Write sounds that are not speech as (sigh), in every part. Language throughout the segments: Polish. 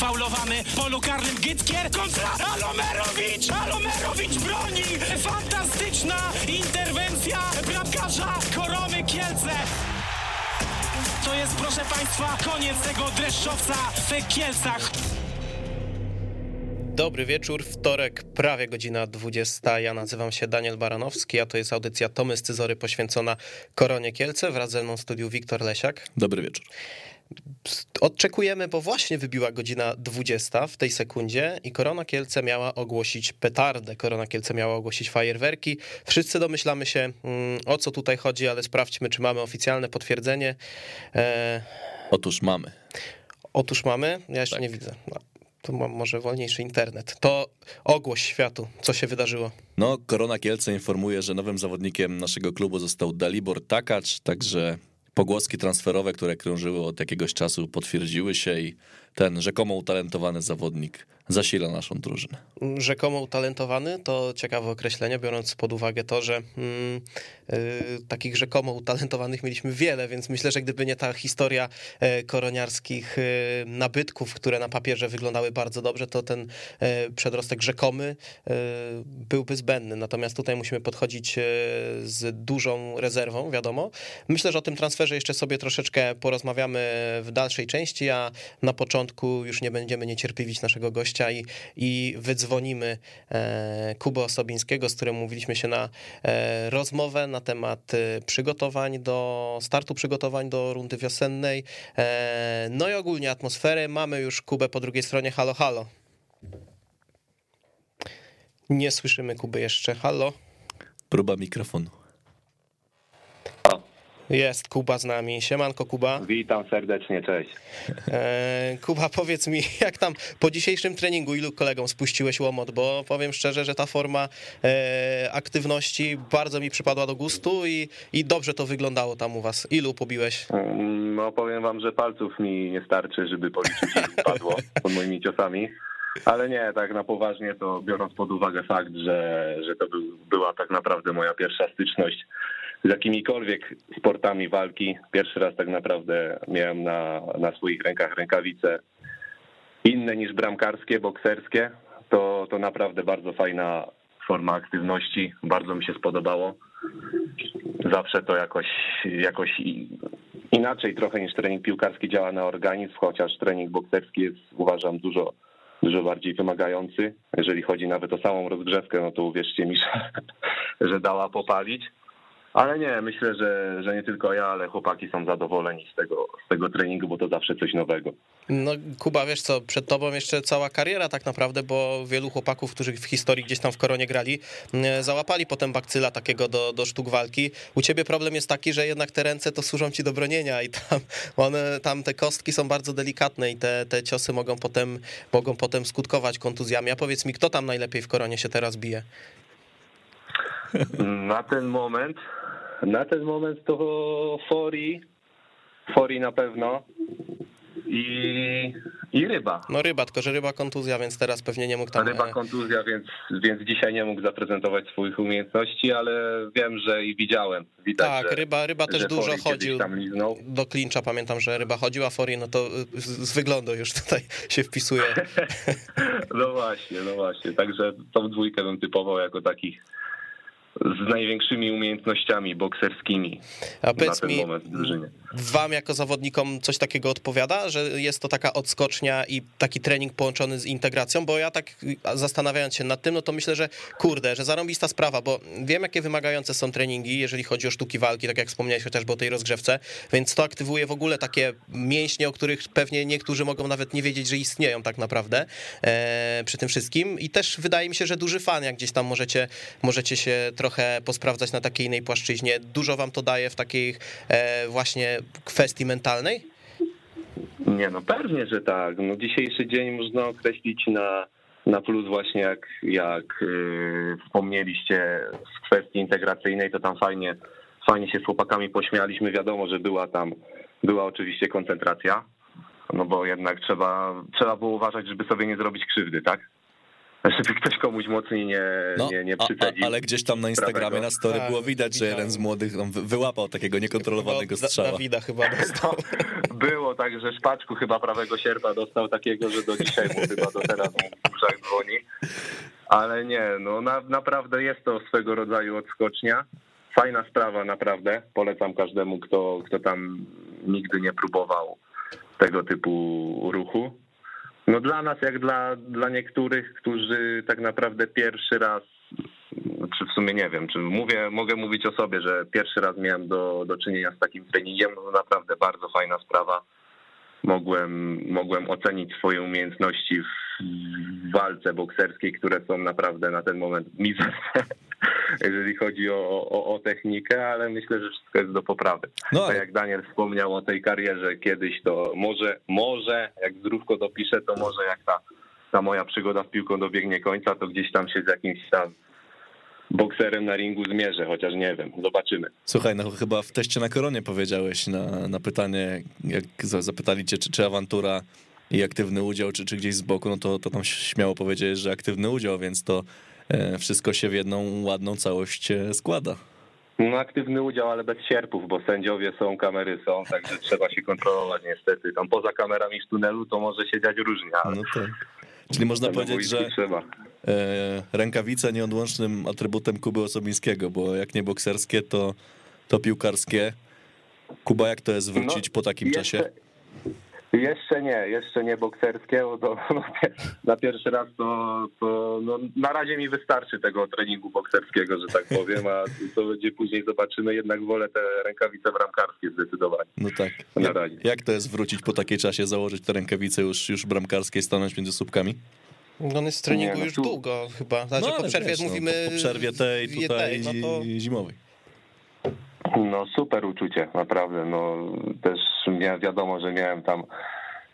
sfaulowany w polu karnym Gytkier kontra Alomerowicz! Alomerowicz broni! Fantastyczna interwencja bramkarza Koromy Kielce! To jest, proszę Państwa, koniec tego dreszczowca w Kielcach. Dobry wieczór, wtorek, prawie godzina 20. Ja nazywam się Daniel Baranowski, a to jest audycja Tomy Scyzory poświęcona Koronie Kielce. Wraz ze mną w studiu Wiktor Lesiak. Dobry wieczór. Odczekujemy, bo właśnie wybiła godzina 20 w tej sekundzie i Korona Kielce miała ogłosić petardę. Korona Kielce miała ogłosić fajerwerki. Wszyscy domyślamy się, mm, o co tutaj chodzi, ale sprawdźmy, czy mamy oficjalne potwierdzenie. E... Otóż mamy. Otóż mamy, ja jeszcze tak. nie widzę. No to mam może wolniejszy internet. To ogłoś światu, co się wydarzyło. No, Korona Kielce informuje, że nowym zawodnikiem naszego klubu został Dalibor Takacz, także pogłoski transferowe, które krążyły od jakiegoś czasu, potwierdziły się i ten rzekomo utalentowany zawodnik zasila naszą drużynę. Rzekomo utalentowany to ciekawe określenie, biorąc pod uwagę to, że mm, y, takich rzekomo utalentowanych mieliśmy wiele, więc myślę, że gdyby nie ta historia y, koroniarskich y, nabytków, które na papierze wyglądały bardzo dobrze, to ten przedrostek rzekomy byłby zbędny. Natomiast tutaj musimy podchodzić z dużą rezerwą, wiadomo. Myślę, że o tym transferze jeszcze sobie troszeczkę porozmawiamy w dalszej części, a na początku już nie będziemy niecierpliwić naszego gościa gościa i, i wydzwonimy e, Kubę Osobińskiego, z którym mówiliśmy się na e, rozmowę na temat e, przygotowań do startu przygotowań do rundy wiosennej. No i ogólnie atmosferę. Mamy już Kubę po drugiej stronie. Halo, halo. Nie słyszymy Kuby jeszcze. Halo. Próba mikrofonu. Jest Kuba z nami. Siemanko Kuba. Witam serdecznie, cześć. E, Kuba, powiedz mi, (laughs) jak tam po dzisiejszym treningu, ilu kolegom spuściłeś łomot? Bo powiem szczerze, że ta forma e, aktywności bardzo mi przypadła do gustu i, i dobrze to wyglądało tam u was. Ilu pobiłeś? Mm, no powiem wam, że palców mi nie starczy, żeby policzyć, ile padło pod moimi ciosami. Ale nie, tak na poważnie to biorąc pod uwagę fakt, że, że to był, była tak naprawdę moja pierwsza styczność z jakimikolwiek sportami walki. Pierwszy raz tak naprawdę miałem na, na swoich rękach rękawice inne niż bramkarskie, bokserskie. To, to naprawdę bardzo fajna forma aktywności. Bardzo mi się spodobało. Zawsze to jakoś, jakoś inaczej trochę niż trening piłkarski działa na organizm, chociaż trening bokserski jest uważam dużo, dużo bardziej wymagający. Jeżeli chodzi nawet o samą rozgrzewkę, no to uwierzcie mi, (laughs) że, że dała popalić. Ale nie, myślę, że, że nie tylko ja, ale chłopaki są zadowoleni z tego, z tego treningu, bo to zawsze coś nowego. No Kuba, wiesz co, przed tobą jeszcze cała kariera tak naprawdę, bo wielu chłopaków, którzy w historii gdzieś tam w koronie grali, mm, załapali potem bakcyla takiego do, do sztuk walki. U ciebie problem jest taki, że jednak te ręce to służą ci do bronienia i tam, (laughs) one, tam te kostki są bardzo delikatne i te, te ciosy mogą potem, mogą potem skutkować kontuzjami. A powiedz mi, kto tam najlepiej w koronie się teraz bije? Na ten moment na ten moment to Fori, Fori na pewno i, i ryba. No ryba, tylko że ryba kontuzja, więc teraz pewnie nie mógł tam... Ryba e, kontuzja, więc, więc dzisiaj nie mógł zaprezentować swoich umiejętności, ale wiem, że i widziałem. Widać, tak, że, ryba, ryba też dużo chodził do klincza, pamiętam, że ryba chodził, a Fori no to z, z wyglądu już tutaj (laughs) się wpisuje. (laughs) no właśnie, no właśnie, także tą dwójkę bym typował jako takich z największymi umiejętnościami bokserskimi A na ten mi. Wam jako zawodnikom coś takiego odpowiada, że jest to taka odskocznia i taki trening połączony z integracją? Bo ja tak zastanawiając się nad tym, no to myślę, że kurde, że zarąbista sprawa, bo wiem jakie wymagające są treningi, jeżeli chodzi o sztuki walki, tak jak wspomniałeś chociażby o tej rozgrzewce, więc to aktywuje w ogóle takie mięśnie, o których pewnie niektórzy mogą nawet nie wiedzieć, że istnieją tak naprawdę e, przy tym wszystkim i też wydaje mi się, że duży fan, jak gdzieś tam możecie, możecie się trochę posprawdzać na takiej innej płaszczyźnie. Dużo wam to daje w takiej e, właśnie kwestii mentalnej? Nie, no pewnie, że tak. No dzisiejszy dzień można określić na, na plus właśnie jak, jak yy, wspomnieliście z kwestii integracyjnej, to tam fajnie, fajnie się z chłopakami pośmialiśmy. Wiadomo, że była tam, była oczywiście koncentracja, no bo jednak trzeba, trzeba było uważać, żeby sobie nie zrobić krzywdy, tak? Żeby (laughs) ktoś komuś mocniej nie, No, nie, nie ale gdzieś tam na Instagramie, prawego. na story Tak, było widać, że jeden z młodych wyłapał takiego niekontrolowanego strzała. Dawida chyba dostał. To (laughs) było tak, że szpaczku chyba prawego sierpa dostał takiego, że do dzisiaj mu chyba do teraz mu w uszach dzwoni. Ale nie, no na, naprawdę jest to swego rodzaju odskocznia. Fajna sprawa naprawdę. Polecam każdemu, kto, kto tam nigdy nie próbował tego typu ruchu. No dla nas, jak dla, dla niektórych, którzy tak naprawdę pierwszy raz, czy w sumie nie wiem, czy mówię, mogę mówić o sobie, że pierwszy raz miałem do, do czynienia z takim treningiem, no naprawdę bardzo fajna sprawa. Mogłem, mogłem ocenić swoje umiejętności w walce bokserskiej, które są naprawdę na ten moment mizerne, (laughs) jeżeli chodzi o, o, o technikę, ale myślę, że wszystko jest do poprawy. No Tak ale jak Daniel wspomniał o tej karierze kiedyś, to może, może jak zdrówko dopiszę, to może jak ta, ta moja przygoda z piłką dobiegnie końca, to gdzieś tam się z jakimś tam bokserem na ringu zmierzę, chociaż nie wiem, zobaczymy. słuchaj, no chyba w teście na koronie powiedziałeś na, na pytanie, jak za- zapytali cię, czy, czy awantura i aktywny udział, czy, czy gdzieś z boku, no to, to tam śmiało powiedziałeś, że aktywny udział, więc to wszystko się w jedną ładną całość e, składa. No aktywny udział, ale bez sierpów, bo sędziowie są, kamery są, także (laughs) trzeba się kontrolować niestety. Tam poza kamerami w tunelu to może się dziać różnie, ale No tak. Czyli można na powiedzieć, że trzeba. e, rękawice nieodłącznym atrybutem Kuby Osobińskiego, bo jak nie bokserskie, to, to piłkarskie. Kuba, jak to jest wrócić No, po takim czasie? Jeszcze- nie, jeszcze nie bokserskie, bo to, (laughs) no, na pierwszy raz to, to no, na razie mi wystarczy tego treningu bokserskiego, że tak powiem, a co będzie później zobaczymy, jednak wolę te rękawice bramkarskie zdecydowanie. No tak. Na Jak, razie. jak to jest wrócić po takiej czasie, założyć te rękawice już, już bramkarskie i stanąć między słupkami? No on jest w treningu Nie, no już tu- długo chyba. Znaczy ale po przerwie wiesz, no, mówimy... po, po przerwie tej tutaj jednej, no to... zimowej. No super uczucie, naprawdę. No też wiadomo, że miałem tam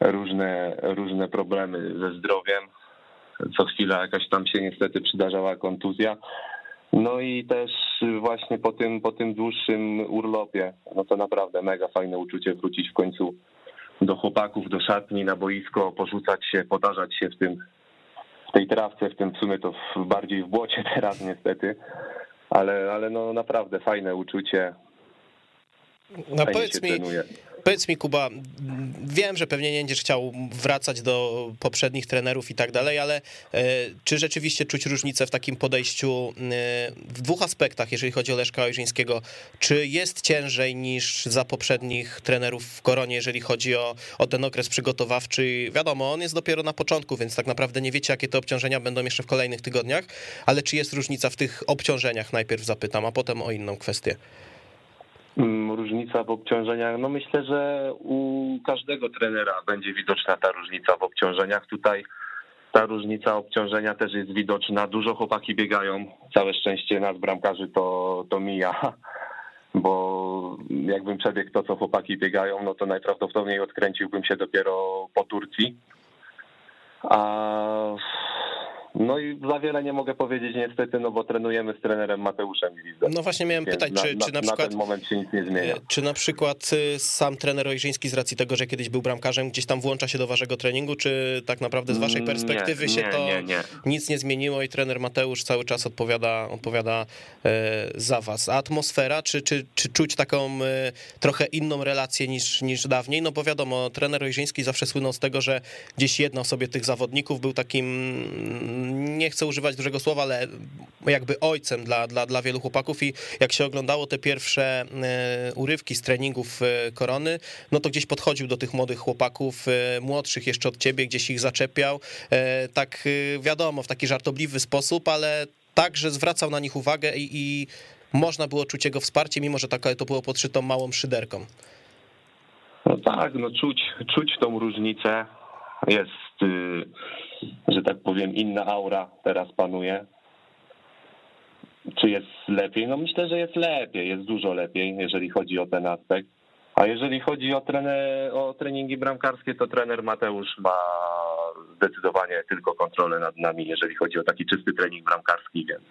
różne, różne problemy ze zdrowiem. Co chwila jakaś tam się niestety przydarzała kontuzja. No i też właśnie po tym, po tym dłuższym urlopie, no to naprawdę mega fajne uczucie wrócić w końcu do chłopaków, do szatni, na boisko, porzucać się, potarzać się w tym, w tej trawce, w tym w sumie to w, bardziej w błocie (laughs) teraz niestety. Ale, ale no naprawdę fajne uczucie. No Fajnie powiedz mi, trenuje. Powiedz mi Kuba, wiem, że pewnie nie będziesz chciał wracać do poprzednich trenerów i tak dalej, ale e, czy rzeczywiście czuć różnicę w takim podejściu e, w dwóch aspektach, jeżeli chodzi o Leszka Ojrzyńskiego? Czy jest ciężej niż za poprzednich trenerów w Koronie, jeżeli chodzi o, o ten okres przygotowawczy? Wiadomo, on jest dopiero na początku, więc tak naprawdę nie wiecie, jakie te obciążenia będą jeszcze w kolejnych tygodniach, ale czy jest różnica w tych obciążeniach, najpierw zapytam, a potem o inną kwestię. Mm, Różnica w obciążeniach. No myślę, że u każdego trenera będzie widoczna ta różnica w obciążeniach. Tutaj ta różnica obciążenia też jest widoczna. Dużo chłopaki biegają. Całe szczęście nas bramkarzy to, to mija. (laughs) Bo jakbym przebiegł to, co chłopaki biegają, no to najprawdopodobniej odkręciłbym się dopiero po Turcji. A no i za wiele nie mogę powiedzieć niestety, no bo trenujemy z trenerem Mateuszem Gwizdem. No właśnie miałem Więc pytać, na, czy, czy na na przykład... ten moment się nic nie zmienia. E, Czy na przykład y, sam trener Ojrzyński z racji tego, że kiedyś był bramkarzem, gdzieś tam włącza się do waszego treningu, czy tak naprawdę z waszej Nie, perspektywy się nie, to nie, nie. nic nie zmieniło i trener Mateusz cały czas odpowiada, odpowiada e, za was? A atmosfera, czy, czy, czy czuć taką e, trochę inną relację niż, niż dawniej? No bo wiadomo, trener Ojrzyński zawsze słynął z tego, że gdzieś jednał sobie tych zawodników, był takim, mm, nie chcę używać dużego słowa, ale jakby ojcem dla, dla, dla wielu chłopaków i jak się oglądało te pierwsze e, urywki z treningów e, Korony, no to gdzieś podchodził do tych młodych chłopaków, e, młodszych jeszcze od ciebie, gdzieś ich zaczepiał, tak wiadomo, w taki żartobliwy sposób, ale tak, że zwracał na nich uwagę i, i można było czuć jego wsparcie, mimo że taka, to było podszytą małą szyderką. No tak, no czuć, czuć tą różnicę. Jest, że tak powiem, inna aura teraz panuje. Czy jest lepiej? No myślę, że jest lepiej, jest dużo lepiej, jeżeli chodzi o ten aspekt. A jeżeli chodzi o, trener, o treningi bramkarskie, to trener Mateusz ma zdecydowanie tylko kontrolę nad nami, jeżeli chodzi o taki czysty trening bramkarski, więc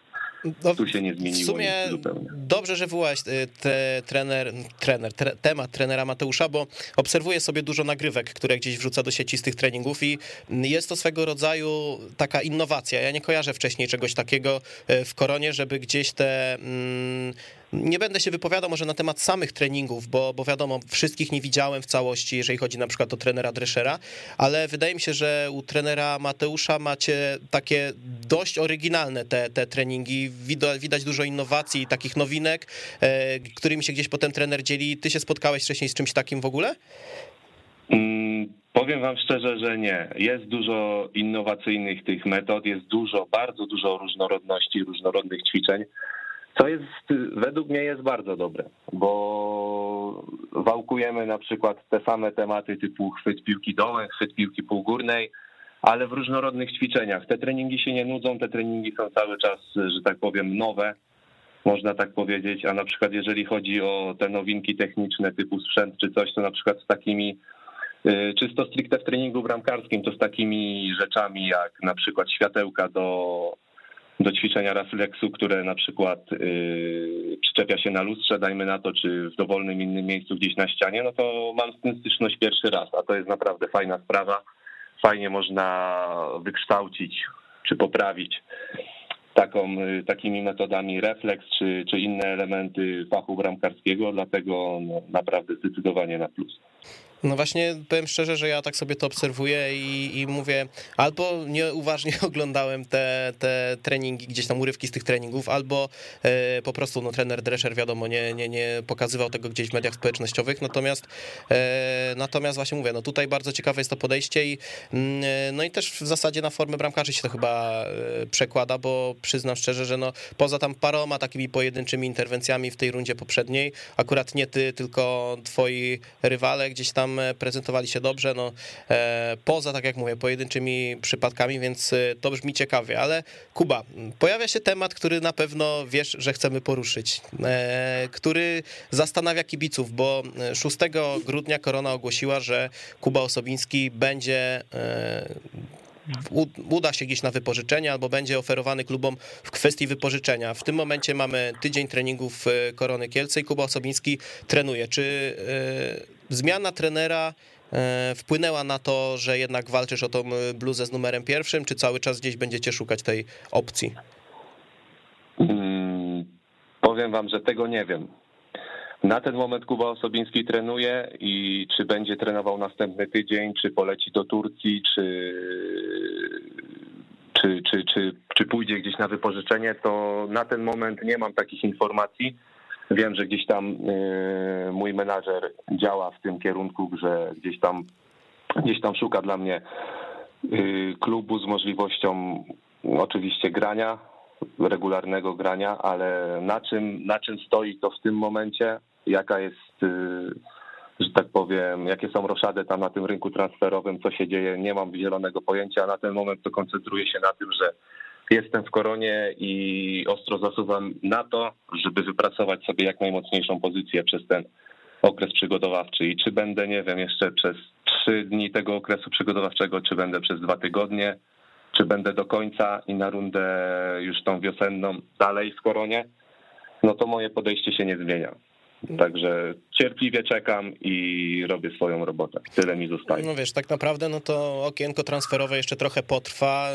No, tu się nie zmieniło. W sumie dobrze, że wywołałeś y, te, trener, trener tre, temat trenera Mateusza, bo obserwuję sobie dużo nagrywek, które gdzieś wrzuca do sieci z tych treningów i jest to swego rodzaju taka innowacja. Ja nie kojarzę wcześniej czegoś takiego y, w koronie, żeby gdzieś te. Mm, nie będę się wypowiadał może na temat samych treningów, bo, bo wiadomo, wszystkich nie widziałem w całości, jeżeli chodzi na przykład o trenera Dreschera, ale wydaje mi się, że u trenera Mateusza macie takie dość oryginalne te, te treningi. Widać, widać dużo innowacji takich nowinek, e, którymi się gdzieś potem trener dzieli. Ty się spotkałeś wcześniej z czymś takim w ogóle? Mm, powiem wam szczerze, że nie. Jest dużo innowacyjnych tych metod, jest dużo, bardzo dużo różnorodności, różnorodnych ćwiczeń. Co jest, według mnie jest bardzo dobre, bo wałkujemy na przykład te same tematy typu chwyt piłki dołem, chwyt piłki półgórnej, ale w różnorodnych ćwiczeniach. Te treningi się nie nudzą, te treningi są cały czas, że tak powiem, nowe, można tak powiedzieć, a na przykład jeżeli chodzi o te nowinki techniczne typu sprzęt czy coś, to na przykład z takimi y, czysto stricte w treningu bramkarskim, to z takimi rzeczami jak na przykład światełka do do ćwiczenia refleksu, które na przykład yy, przyczepia się na lustrze, dajmy na to, czy w dowolnym innym miejscu gdzieś na ścianie, no to mam z tym styczność pierwszy raz, a to jest naprawdę fajna sprawa. Fajnie można wykształcić czy poprawić taką, y, takimi metodami refleks czy, czy inne elementy fachu bramkarskiego, dlatego no, naprawdę zdecydowanie na plus. No właśnie powiem szczerze, że ja tak sobie to obserwuję i, i mówię, albo nieuważnie (laughs) oglądałem te, te treningi, gdzieś tam urywki z tych treningów, albo e, po prostu no, trener Drescher, wiadomo, nie, nie, nie pokazywał tego gdzieś w mediach społecznościowych, natomiast e, natomiast właśnie mówię, no tutaj bardzo ciekawe jest to podejście i mm, e, no i też w zasadzie na formę bramkarzy się to chyba e, przekłada, bo przyznam szczerze, że no poza tam paroma takimi pojedynczymi interwencjami w tej rundzie poprzedniej, akurat nie ty, tylko twoi rywale gdzieś tam E, prezentowali się dobrze, no e, poza, tak jak mówię, pojedynczymi przypadkami, więc e, to brzmi ciekawie, ale Kuba, pojawia się temat, który na pewno wiesz, że chcemy poruszyć, który zastanawia kibiców, bo 6 grudnia Korona ogłosiła, że Kuba Osobiński będzie uda się gdzieś na wypożyczenie albo będzie oferowany klubom w kwestii wypożyczenia. W tym momencie mamy tydzień treningów Korony Kielce i Kuba Osobiński trenuje. Czy zmiana trenera e, wpłynęła na to, że jednak walczysz o tą bluzę z numerem pierwszym, czy cały czas gdzieś będziecie szukać tej opcji? Hmm, powiem wam, że tego nie wiem. Na ten moment Kuba Osobiński trenuje i czy będzie trenował następny tydzień, czy poleci do Turcji, czy, czy, czy, czy, czy pójdzie gdzieś na wypożyczenie, to na ten moment nie mam takich informacji. Wiem, że gdzieś tam y, mój menadżer działa w tym kierunku, że gdzieś tam, gdzieś tam szuka dla mnie y, klubu z możliwością oczywiście grania, regularnego grania, ale na czym, na czym stoi to w tym momencie, jaka jest, y, że tak powiem, jakie są roszady tam na tym rynku transferowym, co się dzieje, nie mam zielonego pojęcia, na ten moment to koncentruję się na tym, że jestem w koronie i ostro zasuwam na to, żeby wypracować sobie jak najmocniejszą pozycję przez ten okres przygotowawczy. I czy będę, nie wiem, jeszcze przez trzy dni tego okresu przygotowawczego, czy będę przez dwa tygodnie, czy będę do końca i na rundę już tą wiosenną dalej w koronie, no to moje podejście się nie zmienia. Także cierpliwie czekam i robię swoją robotę. Tyle mi zostaje. No wiesz, tak naprawdę no to okienko transferowe jeszcze trochę potrwa.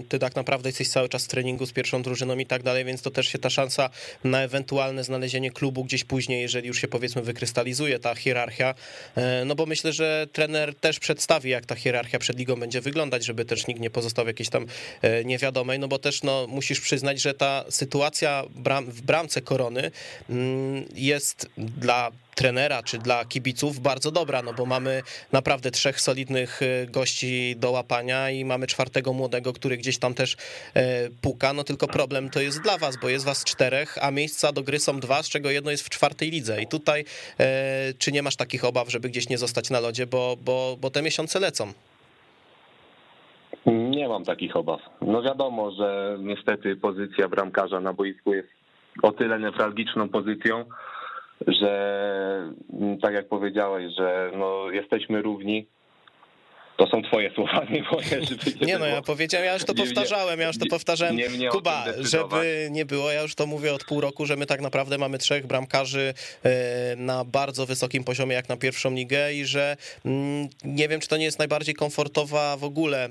Y, ty tak naprawdę jesteś cały czas w treningu z pierwszą drużyną i tak dalej, więc to też się ta szansa na ewentualne znalezienie klubu gdzieś później, jeżeli już się powiedzmy wykrystalizuje ta hierarchia. Y, no bo myślę, że trener też przedstawi, jak ta hierarchia przed ligą będzie wyglądać, żeby też nikt nie pozostał jakiejś tam y, niewiadomej, no bo też no, musisz przyznać, że ta sytuacja w bramce korony mm, jest dla trenera czy dla kibiców bardzo dobra, no bo mamy naprawdę trzech solidnych y, gości do łapania i mamy czwartego młodego, który gdzieś tam też e, puka, no tylko problem to jest dla was, bo jest was czterech, a miejsca do gry są dwa, z czego jedno jest w czwartej lidze i tutaj e, czy nie masz takich obaw, żeby gdzieś nie zostać na lodzie, bo, bo, bo te miesiące lecą? Nie mam takich obaw. No wiadomo, że niestety pozycja bramkarza na boisku jest o tyle newralgiczną pozycją, że mm, tak jak powiedziałeś, że no, jesteśmy równi To są twoje słowa, (laughs) nie moje. Żeby Nie no, ja powiedziałem, ja już to Nie powtarzałem, ja już to nie- powtarzałem. nie Kuba, żeby nie było, ja już to mówię od pół roku, że my tak naprawdę mamy trzech bramkarzy e, na bardzo wysokim poziomie, jak na pierwszą ligę i że mm, nie wiem, czy to nie jest najbardziej komfortowa w ogóle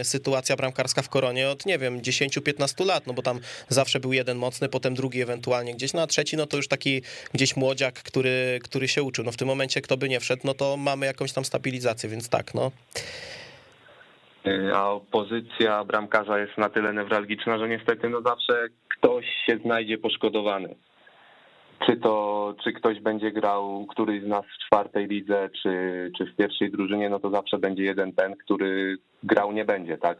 e, sytuacja bramkarska w Koronie od, nie wiem, 10-15 lat, no bo tam zawsze był jeden mocny, potem drugi ewentualnie gdzieś, no a trzeci, no to już taki gdzieś młodziak, który, który się uczył. No w tym momencie, kto by nie wszedł, no to mamy jakąś tam stabilizację, więc tak, no. Y, A pozycja bramkarza jest na tyle newralgiczna, że niestety no zawsze ktoś się znajdzie poszkodowany. Czy to, czy ktoś będzie grał któryś z nas w czwartej lidze, czy, czy w pierwszej drużynie, no to zawsze będzie jeden ten, który grał nie będzie, tak?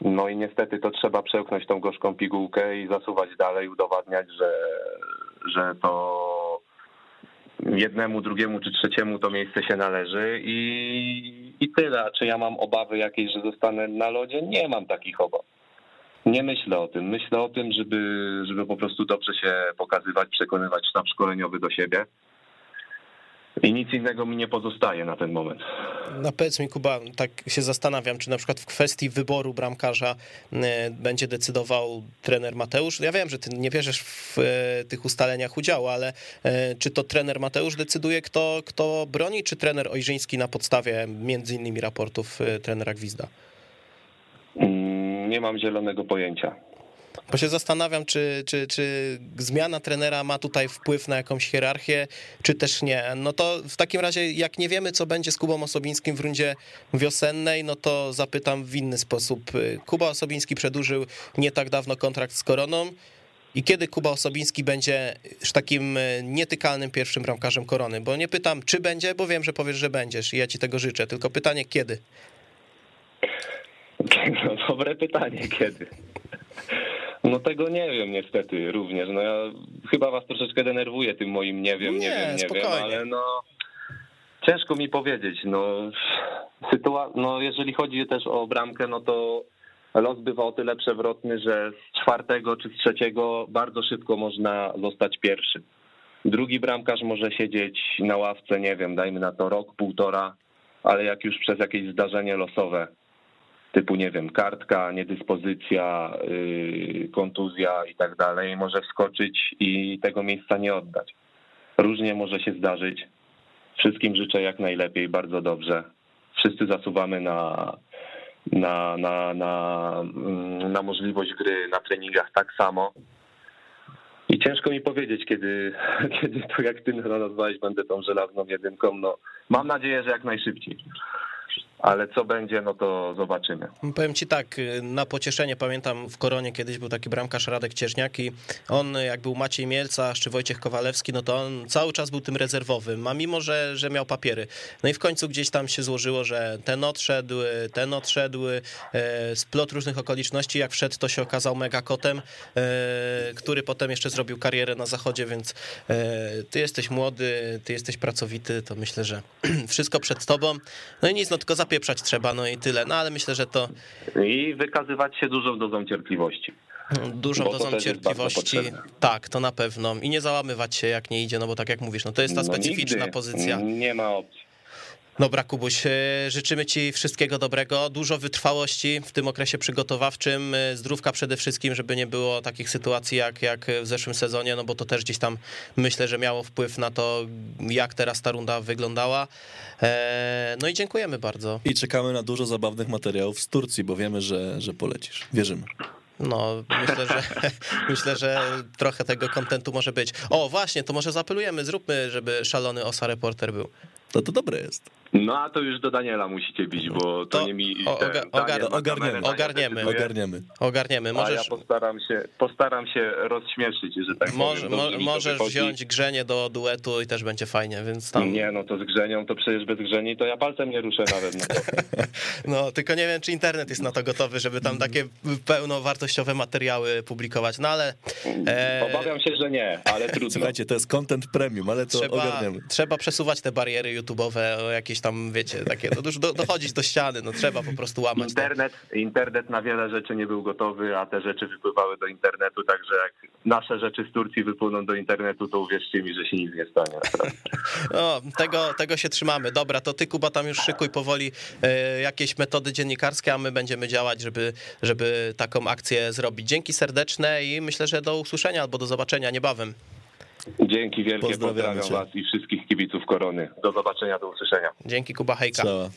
No i niestety to trzeba przełknąć tą gorzką pigułkę i zasuwać dalej, udowadniać, że, że to jednemu, drugiemu czy trzeciemu to miejsce się należy i, i tyle. A czy ja mam obawy jakieś, że zostanę na lodzie? Nie mam takich obaw. Nie myślę o tym. Myślę o tym, żeby, żeby po prostu dobrze się pokazywać, przekonywać sztab szkoleniowy do siebie. I nic innego mi nie pozostaje na ten moment. No powiedz mi, Kuba, tak się zastanawiam, czy na przykład w kwestii wyboru bramkarza e, będzie decydował trener Mateusz. Ja wiem, że ty nie bierzesz w e, tych ustaleniach udziału, ale e, czy to trener Mateusz decyduje, kto, kto broni, czy trener Ojrzyński na podstawie między innymi raportów trenera Gwizda? Mm, Nie mam zielonego pojęcia. Bo się zastanawiam, czy, czy, czy zmiana trenera ma tutaj wpływ na jakąś hierarchię, czy też nie. No to w takim razie, jak nie wiemy, co będzie z Kubą Osobińskim w rundzie wiosennej, no to zapytam w inny sposób. Kuba Osobiński przedłużył nie tak dawno kontrakt z Koroną. I kiedy Kuba Osobiński będzie takim e, nietykalnym pierwszym bramkarzem Korony? Bo nie pytam, czy będzie, bo wiem, że powiesz, że będziesz i ja ci tego życzę. Tylko pytanie, kiedy? No, (laughs) dobre pytanie, kiedy? No tego nie wiem niestety również. No ja chyba was troszeczkę denerwuję tym moim nie wiem, nie, Nie, wiem, nie spokojnie. wiem, ale no ciężko mi powiedzieć. No, sytua- no jeżeli chodzi też o bramkę, no to los bywa o tyle przewrotny, że z czwartego czy z trzeciego bardzo szybko można zostać pierwszy. Drugi bramkarz może siedzieć na ławce, nie wiem, dajmy na to rok, półtora, ale jak już przez jakieś zdarzenie losowe typu, nie wiem, kartka, niedyspozycja, yy, kontuzja i tak dalej, może wskoczyć i tego miejsca nie oddać. Różnie może się zdarzyć. Wszystkim życzę jak najlepiej, bardzo dobrze. Wszyscy zasuwamy na, na, na, na, mm, na możliwość gry na treningach tak samo. I ciężko mi powiedzieć, kiedy, kiedy to jak ty nazwałeś, będę tą żelazną jedynką. No, mam nadzieję, że jak najszybciej. Ale co będzie, no to zobaczymy. Powiem ci tak, na pocieszenie pamiętam w Koronie kiedyś był taki bramkarz Radek Cieśniak i on jak był Maciej Mielca czy Wojciech Kowalewski, no to on cały czas był tym rezerwowym, a mimo, że, że miał papiery. No i w końcu gdzieś tam się złożyło, że ten odszedł, ten odszedł, splot różnych okoliczności, jak wszedł to się okazał mega kotem, e, który potem jeszcze zrobił karierę na zachodzie, więc ty jesteś młody, ty jesteś pracowity, to myślę, że (clears throat) wszystko przed tobą. No i nic, no tylko zapieprzać trzeba, no i tyle. No ale myślę, że to I wykazywać się dużą dozą cierpliwości. dużą dozą cierpliwości. Tak, to na pewno. I nie załamywać się, jak nie idzie, no bo tak jak mówisz, no to jest ta No specyficzna nigdy. pozycja. Nie ma opcji. Dobra, Kubuś, e, życzymy Ci wszystkiego dobrego, dużo wytrwałości w tym okresie przygotowawczym, e, zdrówka przede wszystkim, żeby nie było takich sytuacji jak, jak w zeszłym sezonie, no bo to też gdzieś tam myślę, że miało wpływ na to, jak teraz ta runda wyglądała. E, No i dziękujemy bardzo. I czekamy na dużo zabawnych materiałów z Turcji, bo wiemy, że, że polecisz. Wierzymy. No, myślę, że (laughs) myślę, że trochę tego kontentu może być. O, właśnie, to może zaapelujemy, zróbmy, żeby szalony Osa reporter był. No to dobre jest. No a to już do Daniela musicie bić, bo to, To nie mi. o- ten Daniel ma ogarniemy, Daniel ogarniemy. decyduje, Ogarniemy. Ogarniemy. A Możesz, ja postaram się, postaram się rozśmieszyć, że tak może, powiem. Mo, możesz wziąć grzenie do duetu i też będzie fajnie, więc tam. Nie, no to z grzenią, to przecież bez grzeni to ja palcem nie ruszę nawet. No. (laughs) No, tylko nie wiem, czy internet jest na to gotowy, żeby tam takie pełnowartościowe materiały publikować. No ale e, Obawiam się, że nie, ale trudno. Słuchajcie, to jest content premium, ale to trzeba, ogarniemy. trzeba przesuwać te bariery YouTube'owe o jakieś tam, wiecie, takie, no już do, dochodzić do ściany, no trzeba po prostu łamać. Internet, internet na wiele rzeczy nie był gotowy, a te rzeczy wypływały do internetu, także jak nasze rzeczy z Turcji wypłyną do internetu, to uwierzcie mi, że się nic nie stanie. (laughs) No, tego, tego się trzymamy. Dobra, to ty, Kuba, tam już szykuj powoli e, jakieś metody dziennikarskie, a my będziemy działać, żeby, żeby taką akcję zrobić. Dzięki serdeczne i myślę, że do usłyszenia albo do zobaczenia niebawem. Dzięki wielkie, pozdrawiam cię. was i wszystkich kibiców Korony. Do zobaczenia, do usłyszenia. Dzięki, Kuba Hejka. Cała.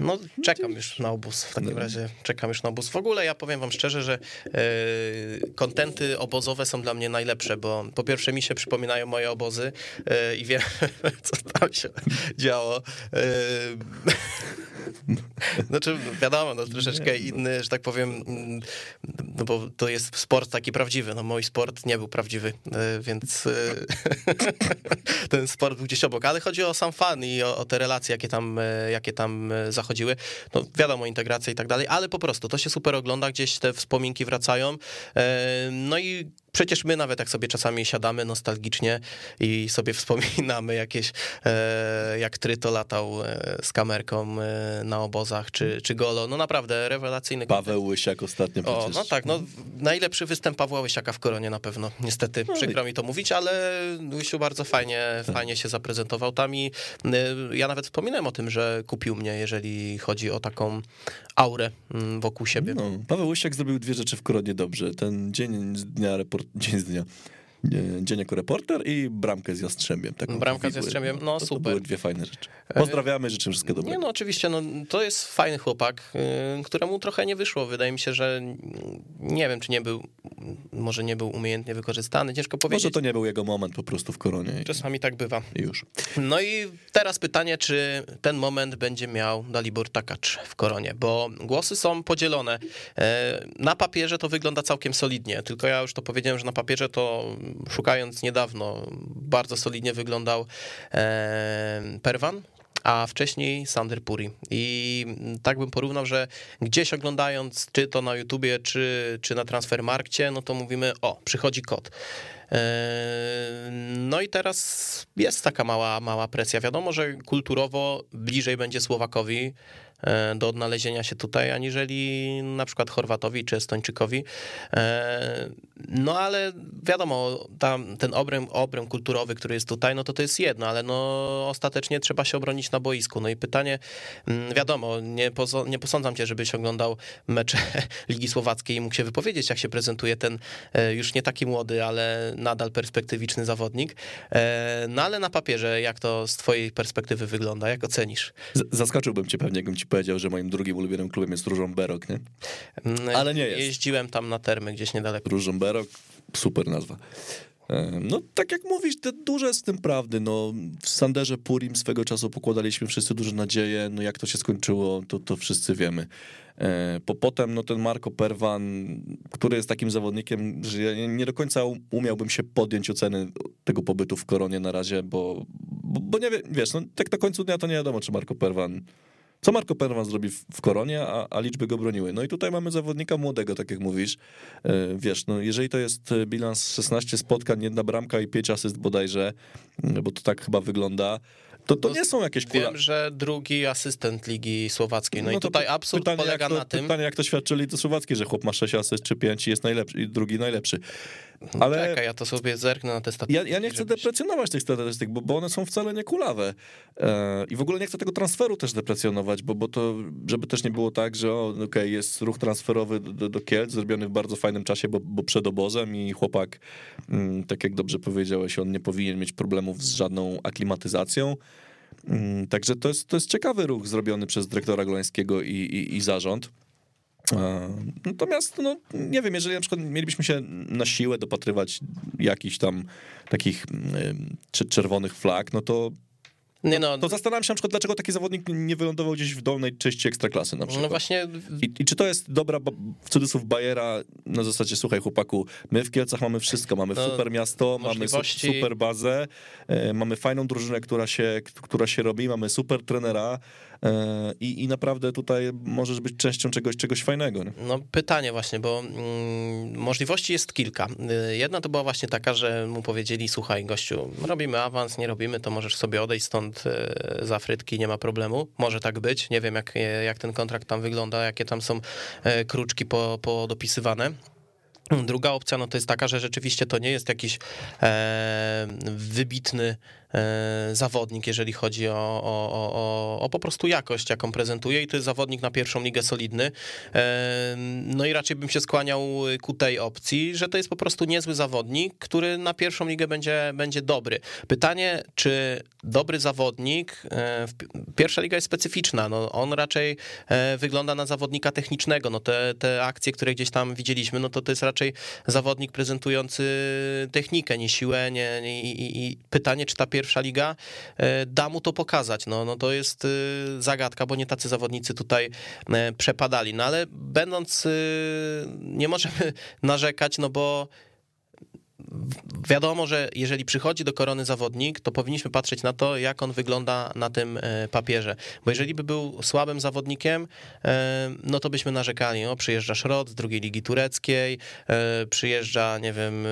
No, czekam już na obóz. W takim razie czekam już na obóz. W ogóle ja powiem wam szczerze, że e, kontenty obozowe są dla mnie najlepsze, bo po pierwsze mi się przypominają moje obozy e, i wiem, (laughs) co tam się działo. E, (laughs) znaczy, wiadomo, no, troszeczkę inny, że tak powiem, no bo to jest sport taki prawdziwy. No, mój sport nie był prawdziwy, e, więc e, (laughs) ten sport był gdzieś obok. Ale chodzi o sam fan i o, o te relacje, jakie tam, e, jakie tam zachodziły. No, wiadomo, integracja i tak dalej, ale po prostu to się super ogląda, gdzieś te wspominki wracają. No i Przecież my nawet jak sobie czasami siadamy nostalgicznie i sobie (laughs) wspominamy jakieś, e, jak Tryto latał e, z kamerką e, na obozach, czy, czy Golo, no naprawdę rewelacyjny. Paweł. Łysiak ostatnio o. No tak, no najlepszy występ Pawła Łysiaka w Koronie na pewno, niestety, no przykro i... mi to mówić, ale Łysiu bardzo fajnie, fajnie się zaprezentował tam i ja nawet wspominałem o tym, że kupił mnie, jeżeli chodzi o taką aurę mm, wokół siebie. No, Paweł Łysiak zrobił dwie rzeczy w Koronie dobrze. Ten dzień dnia reportażu (laughs) Jesus. 5. nie, dzień jako reporter i bramkę z Jastrzębiem. Taką Bramka z. Jastrzębiem, no to, super. To były dwie fajne rzeczy. Pozdrawiamy, życzymy wszystkiego Nie, dobrego. no oczywiście, no, to jest fajny chłopak, y, któremu trochę nie wyszło. Wydaje mi się, że nie wiem, czy nie był, może nie był umiejętnie wykorzystany, ciężko Może powiedzieć. to nie był jego moment po prostu w Koronie Czasami tak bywa. i już. No i teraz pytanie, czy ten moment będzie miał Dalibor Takacz w koronie, bo głosy są podzielone. E, Na papierze to wygląda całkiem solidnie, tylko ja już to powiedziałem, że na papierze to szukając niedawno bardzo solidnie wyglądał e, Perwan, a wcześniej Sander Puri. I tak bym porównał, że gdzieś oglądając, czy to na YouTubie, czy, czy na Transfermarkcie, no to mówimy, o, przychodzi kot. Eee, No i teraz jest taka mała, mała presja. Wiadomo, że kulturowo bliżej będzie Słowakowi e, do odnalezienia się tutaj, aniżeli na przykład Chorwatowi czy Estończykowi. E, No ale wiadomo, tam ten obręb, obręb kulturowy, który jest tutaj, no to to jest jedno, ale no ostatecznie trzeba się obronić na boisku. No i pytanie, mm, wiadomo, nie, nie posądzam cię, żebyś oglądał mecze (laughs) Ligi Słowackiej i mógł się wypowiedzieć, jak się prezentuje ten e, już nie taki młody, ale nadal perspektywiczny zawodnik. E, No ale na papierze, jak to z twojej perspektywy wygląda, jak ocenisz? Z- Zaskoczyłbym cię pewnie, jakbym ci powiedział, że moim drugim ulubionym klubem jest Różą Berok, nie? Mm, Ale nie jest. Jeździłem tam na termy gdzieś niedaleko. Różą Berok, super nazwa. E, No, tak jak mówisz, te duże jest w tym prawdy. No, w Sanderze Purim swego czasu pokładaliśmy wszyscy duże nadzieje. No, jak to się skończyło, to, to wszyscy wiemy. E, Po, potem no, ten Marco Perwan, który jest takim zawodnikiem, że ja nie- do końca umiałbym się podjąć oceny tego pobytu w Koronie na razie, bo, bo, bo nie wiem, wiesz, no, tak na końcu dnia to nie wiadomo, czy Marco Perwan co Marco Perwan zrobi w, Koronie, a, a liczby go broniły. No i tutaj mamy zawodnika młodego, tak jak mówisz. E, Wiesz, no jeżeli to jest e, bilans 16 spotkań, jedna bramka i 5 asyst bodajże, m, bo to tak chyba wygląda, to, to No, nie są jakieś kula... Wiem, że drugi asystent Ligi Słowackiej. No, i to tutaj absurd pytanie, polega to, na tym. Pytanie, jak to świadczyli to Słowacki, że chłop ma 6 asyst czy 5 i jest najlepszy, i drugi najlepszy. Ale... Czekaj, ja to sobie zerknę na te Ja, statystyki. ja nie chcę żebyś- deprecjonować tych statystyk, bo, bo one są wcale nie kulawe. E, I w ogóle nie chcę tego transferu też deprecjonować, bo, bo to, żeby też nie było tak, że okej, jest ruch transferowy do, do Kielc, zrobiony w bardzo fajnym czasie, bo, bo przed obozem i chłopak, mm, tak jak dobrze powiedziałeś, on nie powinien mieć problemów z żadną aklimatyzacją. Mm, Także to jest, to jest ciekawy ruch zrobiony przez dyrektora Glońskiego i, i, i zarząd. Natomiast, no, nie wiem, jeżeli na przykład mielibyśmy się na siłę dopatrywać jakichś tam takich czy- czerwonych flag, no to, Nie no, to zastanawiam się na przykład, dlaczego taki zawodnik nie wylądował gdzieś w dolnej części ekstraklasy na przykład. no właśnie I, I czy to jest dobra, w cudzysłów Bajera, na zasadzie, słuchaj chłopaku, my w Kielcach mamy wszystko, mamy No, super miasto, mamy możliwości. super bazę, e, mamy fajną drużynę, która się, która się robi, mamy super trenera, i, i naprawdę tutaj możesz być częścią czegoś, czegoś fajnego. Nie? No pytanie właśnie, bo mm, możliwości jest kilka. Y, Jedna to była właśnie taka, że mu powiedzieli, słuchaj gościu, robimy awans, nie robimy, to możesz sobie odejść stąd y, z Afrytki, nie ma problemu. Może tak być, nie wiem jak, jak ten kontrakt tam wygląda, jakie tam są e, kruczki po, podopisywane. Druga opcja no to jest taka, że rzeczywiście to nie jest jakiś e, wybitny e, zawodnik, jeżeli chodzi o, o, o, o po prostu jakość, jaką prezentuje i to jest zawodnik na pierwszą ligę solidny. E, no i raczej bym się skłaniał ku tej opcji, że to jest po prostu niezły zawodnik, który na pierwszą ligę będzie, będzie dobry. Pytanie, czy dobry zawodnik, e, pierwsza liga jest specyficzna, no on raczej e, wygląda na zawodnika technicznego, no te, te akcje, które gdzieś tam widzieliśmy, no to to jest raczej zawodnik prezentujący technikę, nie siłę, nie, i, i pytanie, czy ta pierwsza liga e, da mu to pokazać, no, no to jest e, zagadka, bo nie tacy zawodnicy tutaj e, przepadali, no ale będąc, nie możemy (laughs) narzekać, no bo wiadomo, że jeżeli przychodzi do korony zawodnik, to powinniśmy patrzeć na to, jak on wygląda na tym e, papierze. Bo jeżeli by był słabym zawodnikiem, e, no to byśmy narzekali, no przyjeżdża Szrot z drugiej ligi tureckiej, e, przyjeżdża, nie wiem,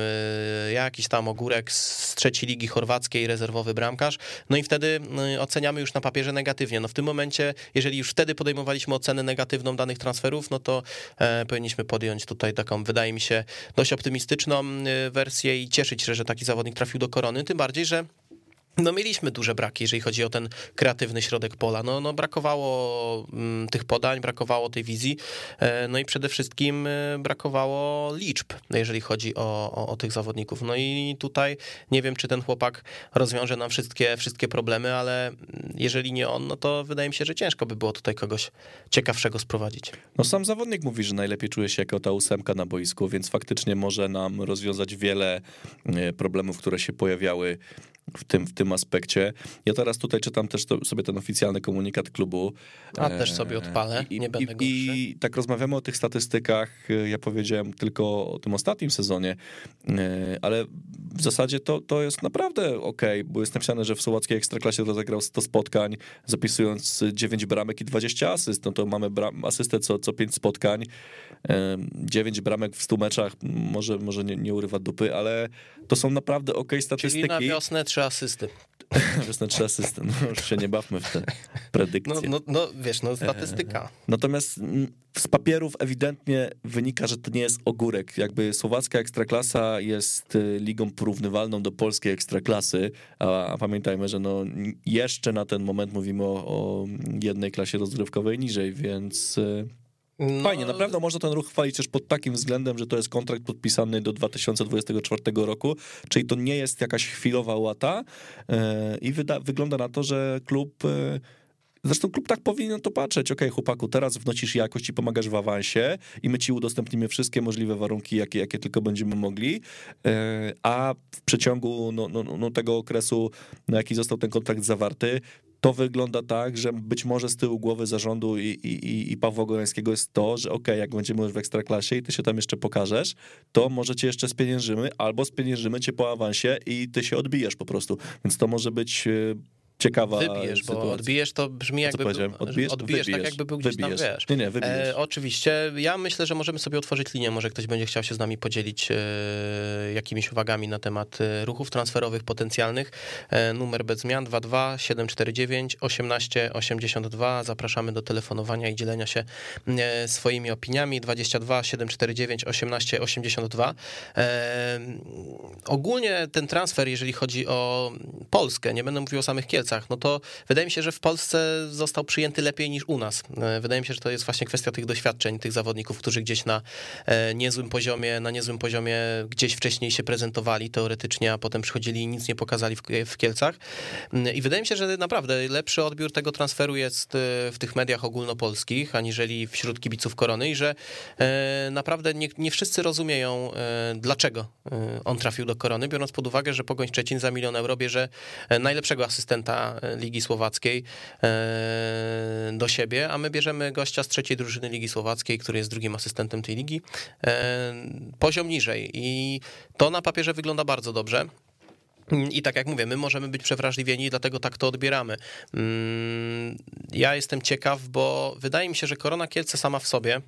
jakiś tam ogórek z trzeciej ligi chorwackiej, rezerwowy bramkarz, no i wtedy oceniamy już na papierze negatywnie. No w tym momencie, jeżeli już wtedy podejmowaliśmy ocenę negatywną danych transferów, no to powinniśmy podjąć tutaj taką, wydaje mi się, dość optymistyczną wersję i cieszyć się, że taki zawodnik trafił do korony, tym bardziej, że no mieliśmy duże braki, jeżeli chodzi o ten kreatywny środek pola. No, no brakowało mm, tych podań, brakowało tej wizji, e, no i przede wszystkim e, brakowało liczb, jeżeli chodzi o, o, o tych zawodników. No i tutaj nie wiem, czy ten chłopak rozwiąże nam wszystkie, wszystkie problemy, ale mm, jeżeli nie on, no to wydaje mi się, że ciężko by było tutaj kogoś ciekawszego sprowadzić. No sam zawodnik mówi, że najlepiej czuje się jako ta ósemka na boisku, więc faktycznie może nam rozwiązać wiele e, problemów, które się pojawiały w tym, w tym aspekcie. Ja teraz tutaj czytam też to, sobie ten oficjalny komunikat klubu. A też sobie odpalę, I, nie będę i, gorszy. I tak rozmawiamy o tych statystykach, ja powiedziałem tylko o tym ostatnim sezonie, e, ale w zasadzie to, to jest naprawdę okej, bo jest napisane, że w Słowackiej Ekstraklasie rozegrał 100 spotkań, zapisując 9 bramek i 20 asyst, no to mamy bram, asystę co, co 5 spotkań, 9 bramek w 100 meczach, może, może nie, nie urywa dupy, ale to są naprawdę okej Czyli statystyki. na wiosnę trzy asysty. (laughs) Wiosnę trzy asysty, no już się nie bawmy w te predykcje. No, no, no wiesz, no statystyka. Natomiast mm, z papierów ewidentnie wynika, że to nie jest ogórek. Jakby słowacka ekstraklasa jest y, ligą porównywalną do polskiej ekstraklasy, a, a pamiętajmy, że no jeszcze na ten moment mówimy o, o jednej klasie rozgrywkowej niżej, więc y, No, fajnie, naprawdę można ten ruch chwalić też pod takim względem, że to jest kontrakt podpisany do 2024 roku, czyli to nie jest jakaś chwilowa łata y, i wyda, wygląda na to, że klub y, Zresztą klub tak powinien to patrzeć. Okej, chłopaku, teraz wnosisz jakość i pomagasz w awansie i my ci udostępnimy wszystkie możliwe warunki, jakie, jakie tylko będziemy mogli, e, a w przeciągu no, no, no, tego okresu, na jaki został ten kontrakt zawarty, to wygląda tak, że być może z tyłu głowy zarządu i, i, i- Pawła Gorańskiego jest to, że okej, jak będziemy już w Ekstraklasie i ty się tam jeszcze pokażesz, to może cię jeszcze spieniężymy, albo spieniężymy cię po awansie i ty się odbijesz po prostu. Więc to może być e, ciekawa Wybijesz, sytuacja. bo odbijesz to brzmi jakby... powiedziałem? Odbijesz? odbijesz tak jakby był gdzieś Wybijesz. tam, wiesz. Nie, nie, wybijesz. E, oczywiście, ja myślę, że możemy sobie otworzyć linię, może ktoś będzie chciał się z nami podzielić e, jakimiś uwagami na temat e, ruchów transferowych potencjalnych. E, numer bez zmian 22 749 18 82. Zapraszamy do telefonowania i dzielenia się e, swoimi opiniami. 22 749 18 82. E, ogólnie ten transfer, jeżeli chodzi o Polskę, nie będę mówił o samych Kielcach, no to wydaje mi się, że w Polsce został przyjęty lepiej niż u nas. E, Wydaje mi się, że to jest właśnie kwestia tych doświadczeń, tych zawodników, którzy gdzieś na e, niezłym poziomie, na niezłym poziomie gdzieś wcześniej się prezentowali teoretycznie, a potem przychodzili i nic nie pokazali w, Kielcach. Mm, I wydaje mi się, że naprawdę lepszy odbiór tego transferu jest e, w tych mediach ogólnopolskich, aniżeli wśród kibiców Korony i że naprawdę nie, nie wszyscy rozumieją, dlaczego on trafił do Korony, biorąc pod uwagę, że Pogoń Szczecin za milion euro bierze najlepszego asystenta e, Ligi Słowackiej e, do siebie, a my bierzemy gościa z trzeciej drużyny Ligi Słowackiej, który jest drugim asystentem tej ligi, e, poziom niżej i to na papierze wygląda bardzo dobrze. I tak jak mówię, my możemy być przewrażliwieni i dlatego tak to odbieramy. Mm, ja jestem ciekaw, bo wydaje mi się, że Korona Kielce sama w sobie,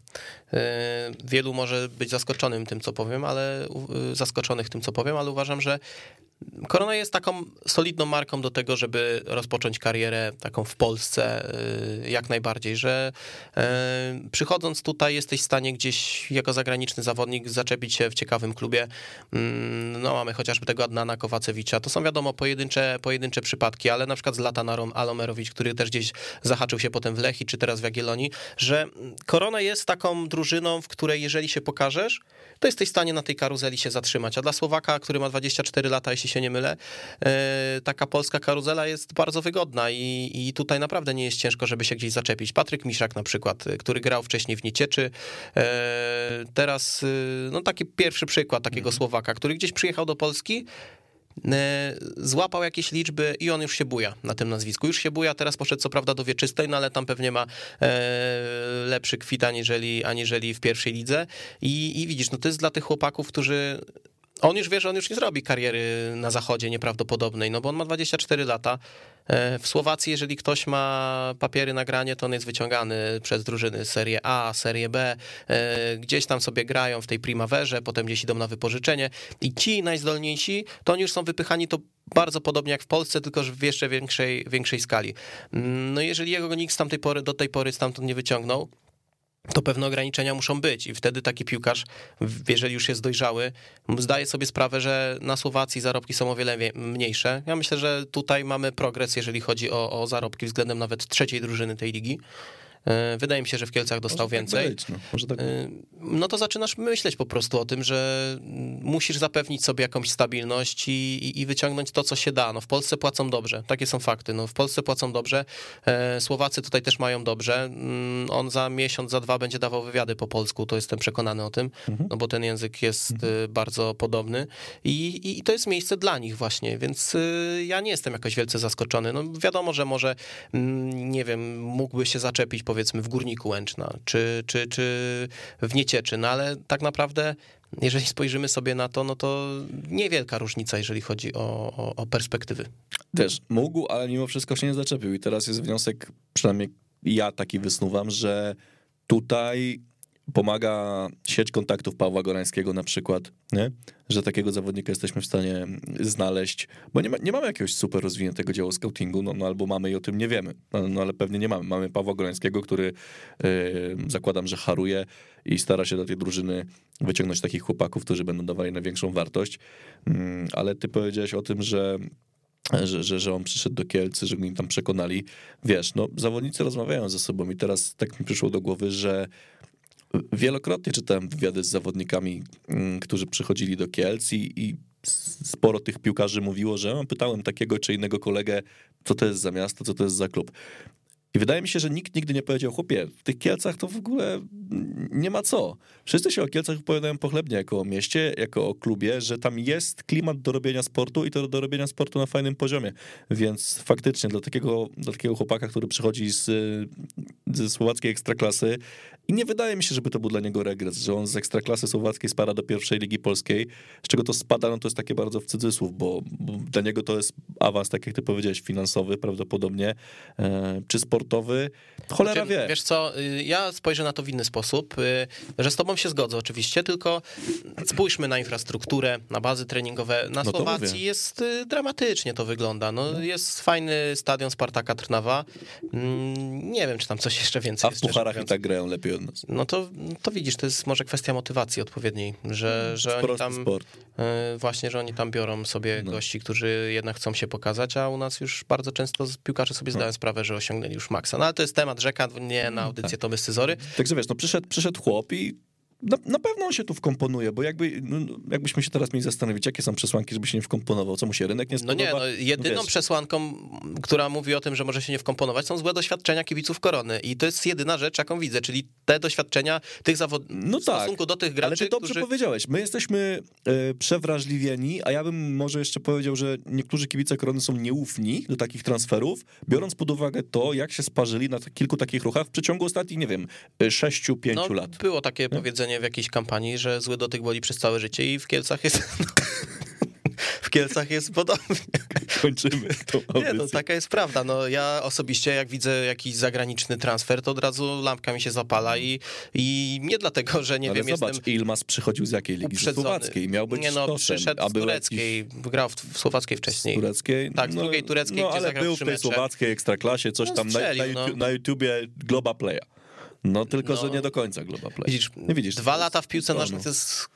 wielu może być zaskoczonym tym, co powiem, ale zaskoczonych tym, co powiem, ale uważam, że Korona jest taką solidną marką do tego, żeby rozpocząć karierę taką w Polsce y, jak najbardziej, że przychodząc tutaj jesteś w stanie gdzieś jako zagraniczny zawodnik zaczepić się w ciekawym klubie. Mm, no mamy chociażby tego Adnana Kowacewicza, to są wiadomo pojedyncze, pojedyncze przypadki, ale na przykład z Latan Alomerowicz, który też gdzieś zahaczył się potem w Lechi, czy teraz w Jagiellonii, że Korona jest taką drużyną, w której jeżeli się pokażesz, to jesteś w stanie na tej karuzeli się zatrzymać. A dla Słowaka, który ma 24 lata, jeśli się nie mylę, e, taka polska karuzela jest bardzo wygodna i, i tutaj naprawdę nie jest ciężko, żeby się gdzieś zaczepić. Patryk Miszak na przykład, który grał wcześniej w Niecieczy, e, teraz no taki pierwszy przykład takiego mhm. Słowaka, który gdzieś przyjechał do Polski, E, złapał jakieś liczby i on już się buja na tym nazwisku. Już się buja, teraz poszedł co prawda do Wieczystej, no ale tam pewnie ma e, lepszy kwit aniżeli, aniżeli w pierwszej lidze. I, I widzisz, no to jest dla tych chłopaków, którzy on już wie, że on już nie zrobi kariery na zachodzie nieprawdopodobnej, no bo on ma 24 lata. E, w Słowacji, jeżeli ktoś ma papiery na granie, to on jest wyciągany przez drużyny Serie A, Serie B, e, gdzieś tam sobie grają w tej primaverze, potem gdzieś idą na wypożyczenie i ci najzdolniejsi, to oni już są wypychani to bardzo podobnie jak w Polsce, tylko w jeszcze większej, większej skali. Mm, no jeżeli jego nikt z tamtej pory, do tej pory stamtąd nie wyciągnął, to pewne ograniczenia muszą być i wtedy taki piłkarz, jeżeli już jest dojrzały, zdaje sobie sprawę, że na Słowacji zarobki są o wiele mniejsze. Ja myślę, że tutaj mamy progres, jeżeli chodzi o, o zarobki względem nawet trzeciej drużyny tej ligi. E, wydaje mi się, że w Kielcach dostał może tak więcej. Tak być, no. Może tak e, no to zaczynasz myśleć po prostu o tym, że musisz zapewnić sobie jakąś stabilność i, i, i, wyciągnąć to, co się da. No w Polsce płacą dobrze, takie są fakty. No w Polsce płacą dobrze, e, Słowacy tutaj też mają dobrze. Mm, on za miesiąc, za dwa będzie dawał wywiady po polsku, to jestem przekonany o tym, mhm. no bo ten język jest mhm. bardzo podobny I, i to jest miejsce dla nich właśnie, więc ja nie jestem jakoś wielce zaskoczony. No wiadomo, że może, mm, nie wiem, mógłby się zaczepić powiedzmy w Górniku Łęczna, czy, czy, czy w Niecieczy, no ale tak naprawdę jeżeli spojrzymy sobie na to, no to niewielka różnica, jeżeli chodzi o, o, o perspektywy. Też mógł, ale mimo wszystko się nie zaczepił i teraz jest wniosek, przynajmniej ja taki wysnuwam, że tutaj pomaga sieć kontaktów Pawła Gorańskiego na przykład, nie? Że takiego zawodnika jesteśmy w stanie znaleźć, bo nie, ma, nie mamy jakiegoś super rozwiniętego działu scoutingu, no, no albo mamy i o tym nie wiemy, no, no ale pewnie nie mamy. Mamy Pawła Gorańskiego, który yy, zakładam, że haruje i stara się do tej drużyny wyciągnąć takich chłopaków, którzy będą dawali największą wartość, yy, ale ty powiedziałeś o tym, że że, że, że on przyszedł do Kielcy, że im tam przekonali. Wiesz, no zawodnicy rozmawiają ze sobą i teraz tak mi przyszło do głowy, że Wielokrotnie czytałem wywiady z zawodnikami, mm, którzy przychodzili do Kielc i, i sporo tych piłkarzy mówiło, że pytałem takiego czy innego kolegę, co to jest za miasto, co to jest za klub. I wydaje mi się, że nikt nigdy nie powiedział, chłopie, w tych Kielcach to w ogóle nie ma co. Wszyscy się o Kielcach opowiadają pochlebnie jako o mieście, jako o klubie, że tam jest klimat do robienia sportu i to do robienia sportu na fajnym poziomie. Więc faktycznie dla takiego, dla takiego chłopaka, który przychodzi z, ze słowackiej ekstraklasy i nie wydaje mi się, żeby to był dla niego regres, że on z ekstraklasy słowackiej spada do pierwszej ligi polskiej, z czego to spada, no to jest takie bardzo w cudzysłów, bo, bo dla niego to jest awans, tak jak ty powiedziałeś, finansowy prawdopodobnie, e, czy sportowy, cholera znaczy, wie. Wiesz co, y, ja spojrzę na to w inny sposób, y, że z tobą się zgodzę oczywiście, tylko spójrzmy na infrastrukturę, na bazy treningowe. Na no Słowacji jest y, dramatycznie to wygląda. No, no, Jest fajny stadion Spartaka Trnawa. Mm, nie wiem, czy tam coś jeszcze więcej A w pucharach i tak grają lepiej od nas. No to, to widzisz, to jest może kwestia motywacji odpowiedniej, że, mm, że oni tam sport. właśnie, że oni tam biorą sobie no. gości, którzy jednak chcą się pokazać, a u nas już bardzo często piłkarze sobie zdają no. sprawę, że osiągnęli już maksa. No ale to jest temat rzeka, nie na audycję tak. to my scyzory. Także wiesz, no przyszedł, przyszedł chłop i na, na, pewno on się tu wkomponuje, bo jakby, no, jakbyśmy się teraz mieli zastanowić, jakie są przesłanki, żeby się nie wkomponował, co mu się rynek nie spodoba? No nie, no, jedyną no przesłanką, która mówi o tym, że może się nie wkomponować, są złe doświadczenia kibiców Korony i to jest jedyna rzecz, jaką widzę, czyli te doświadczenia tych zawodników no tak, w stosunku do tych graczy, ale ty dobrze którzy... powiedziałeś, my jesteśmy e, przewrażliwieni, a ja bym może jeszcze powiedział, że niektórzy kibice Korony są nieufni do takich transferów, biorąc pod uwagę to, jak się sparzyli na kilku takich ruchach w przeciągu ostatnich, nie wiem, 6-5 no, lat. Było takie nie? powiedzenie w jakiejś kampanii, że zły dotyk boli przez całe życie i w Kielcach jest... (laughs) Kielcach jest podobnie. Kończymy tą Nie, no taka jest prawda. No ja osobiście jak widzę jakiś zagraniczny transfer, to od razu lampka mi się zapala i, i nie dlatego, że nie Ale wiem, zobacz, jestem Ilmas przychodził z jakiej ligi? Z uprzedzony. słowackiej. Miał być Nie no, sztosem, przyszedł z tureckiej, grał w, w słowackiej jakiś- wcześniej. Z tureckiej? Tak, z drugiej tureckiej, No, ale był w tej słowackiej ekstraklasie, coś No, tam na, strzelił, na, no. YouTube, na YouTubie Globa Playa. No tylko, No. że nie do końca Globa Play. Widzisz, nie widzisz dwa lata w piłce no, nożnej to jest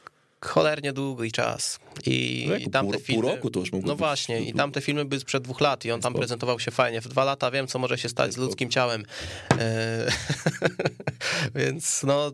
cholernie długi czas. I, No tamte pół- pół filmy, roku to już mogło No właśnie, i tamte filmy były sprzed dwóch lat i on tam prezentował się fajnie. W dwa lata wiem, co może się stać z ludzkim ciałem. E, (laughs) Więc no,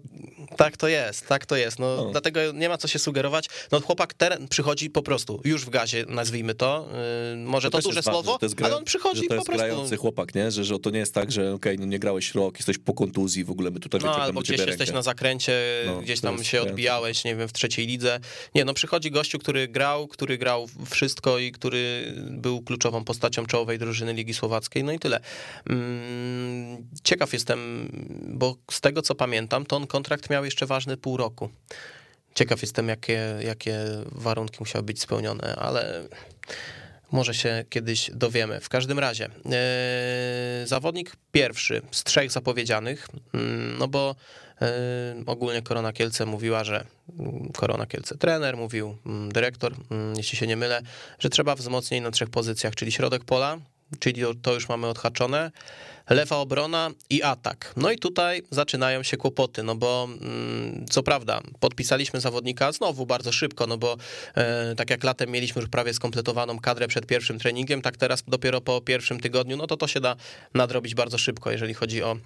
tak to jest, tak to jest. No, No. Dlatego nie ma co się sugerować. No chłopak teren przychodzi po prostu, już w gazie, nazwijmy to. E, Może to, też duże ważne, słowo, to gra- ale on przychodzi że to po jest prostu. grający chłopak, nie? Że, że to nie jest tak, że okej, no nie grałeś rok, jesteś po kontuzji, w ogóle my tutaj No albo gdzieś jesteś rękę. na zakręcie, No, gdzieś to tam się odbijałeś, nie wiem, w trzeciej lidze. Nie, no przychodzi gościu, który grał, który grał wszystko i który był kluczową postacią czołowej drużyny Ligi Słowackiej, no i tyle. Mm, Ciekaw jestem, bo z tego co pamiętam, to on kontrakt miał jeszcze ważny pół roku. Ciekaw jestem, jakie, jakie warunki musiały być spełnione, ale może się kiedyś dowiemy. W każdym razie, e, zawodnik pierwszy z trzech zapowiedzianych, mm, no bo e, ogólnie Korona Kielce mówiła, że mm, Korona Kielce trener, mówił mm, dyrektor, jeśli się nie mylę, że trzeba wzmocnień na trzech pozycjach, czyli środek pola, czyli to- już mamy odhaczone, lewa obrona i atak. No i tutaj zaczynają się kłopoty, no bo mm, co prawda podpisaliśmy zawodnika znowu bardzo szybko, no bo e, tak jak latem mieliśmy już prawie skompletowaną kadrę przed pierwszym treningiem, tak teraz dopiero po pierwszym tygodniu, no to to się da nadrobić bardzo szybko, jeżeli chodzi o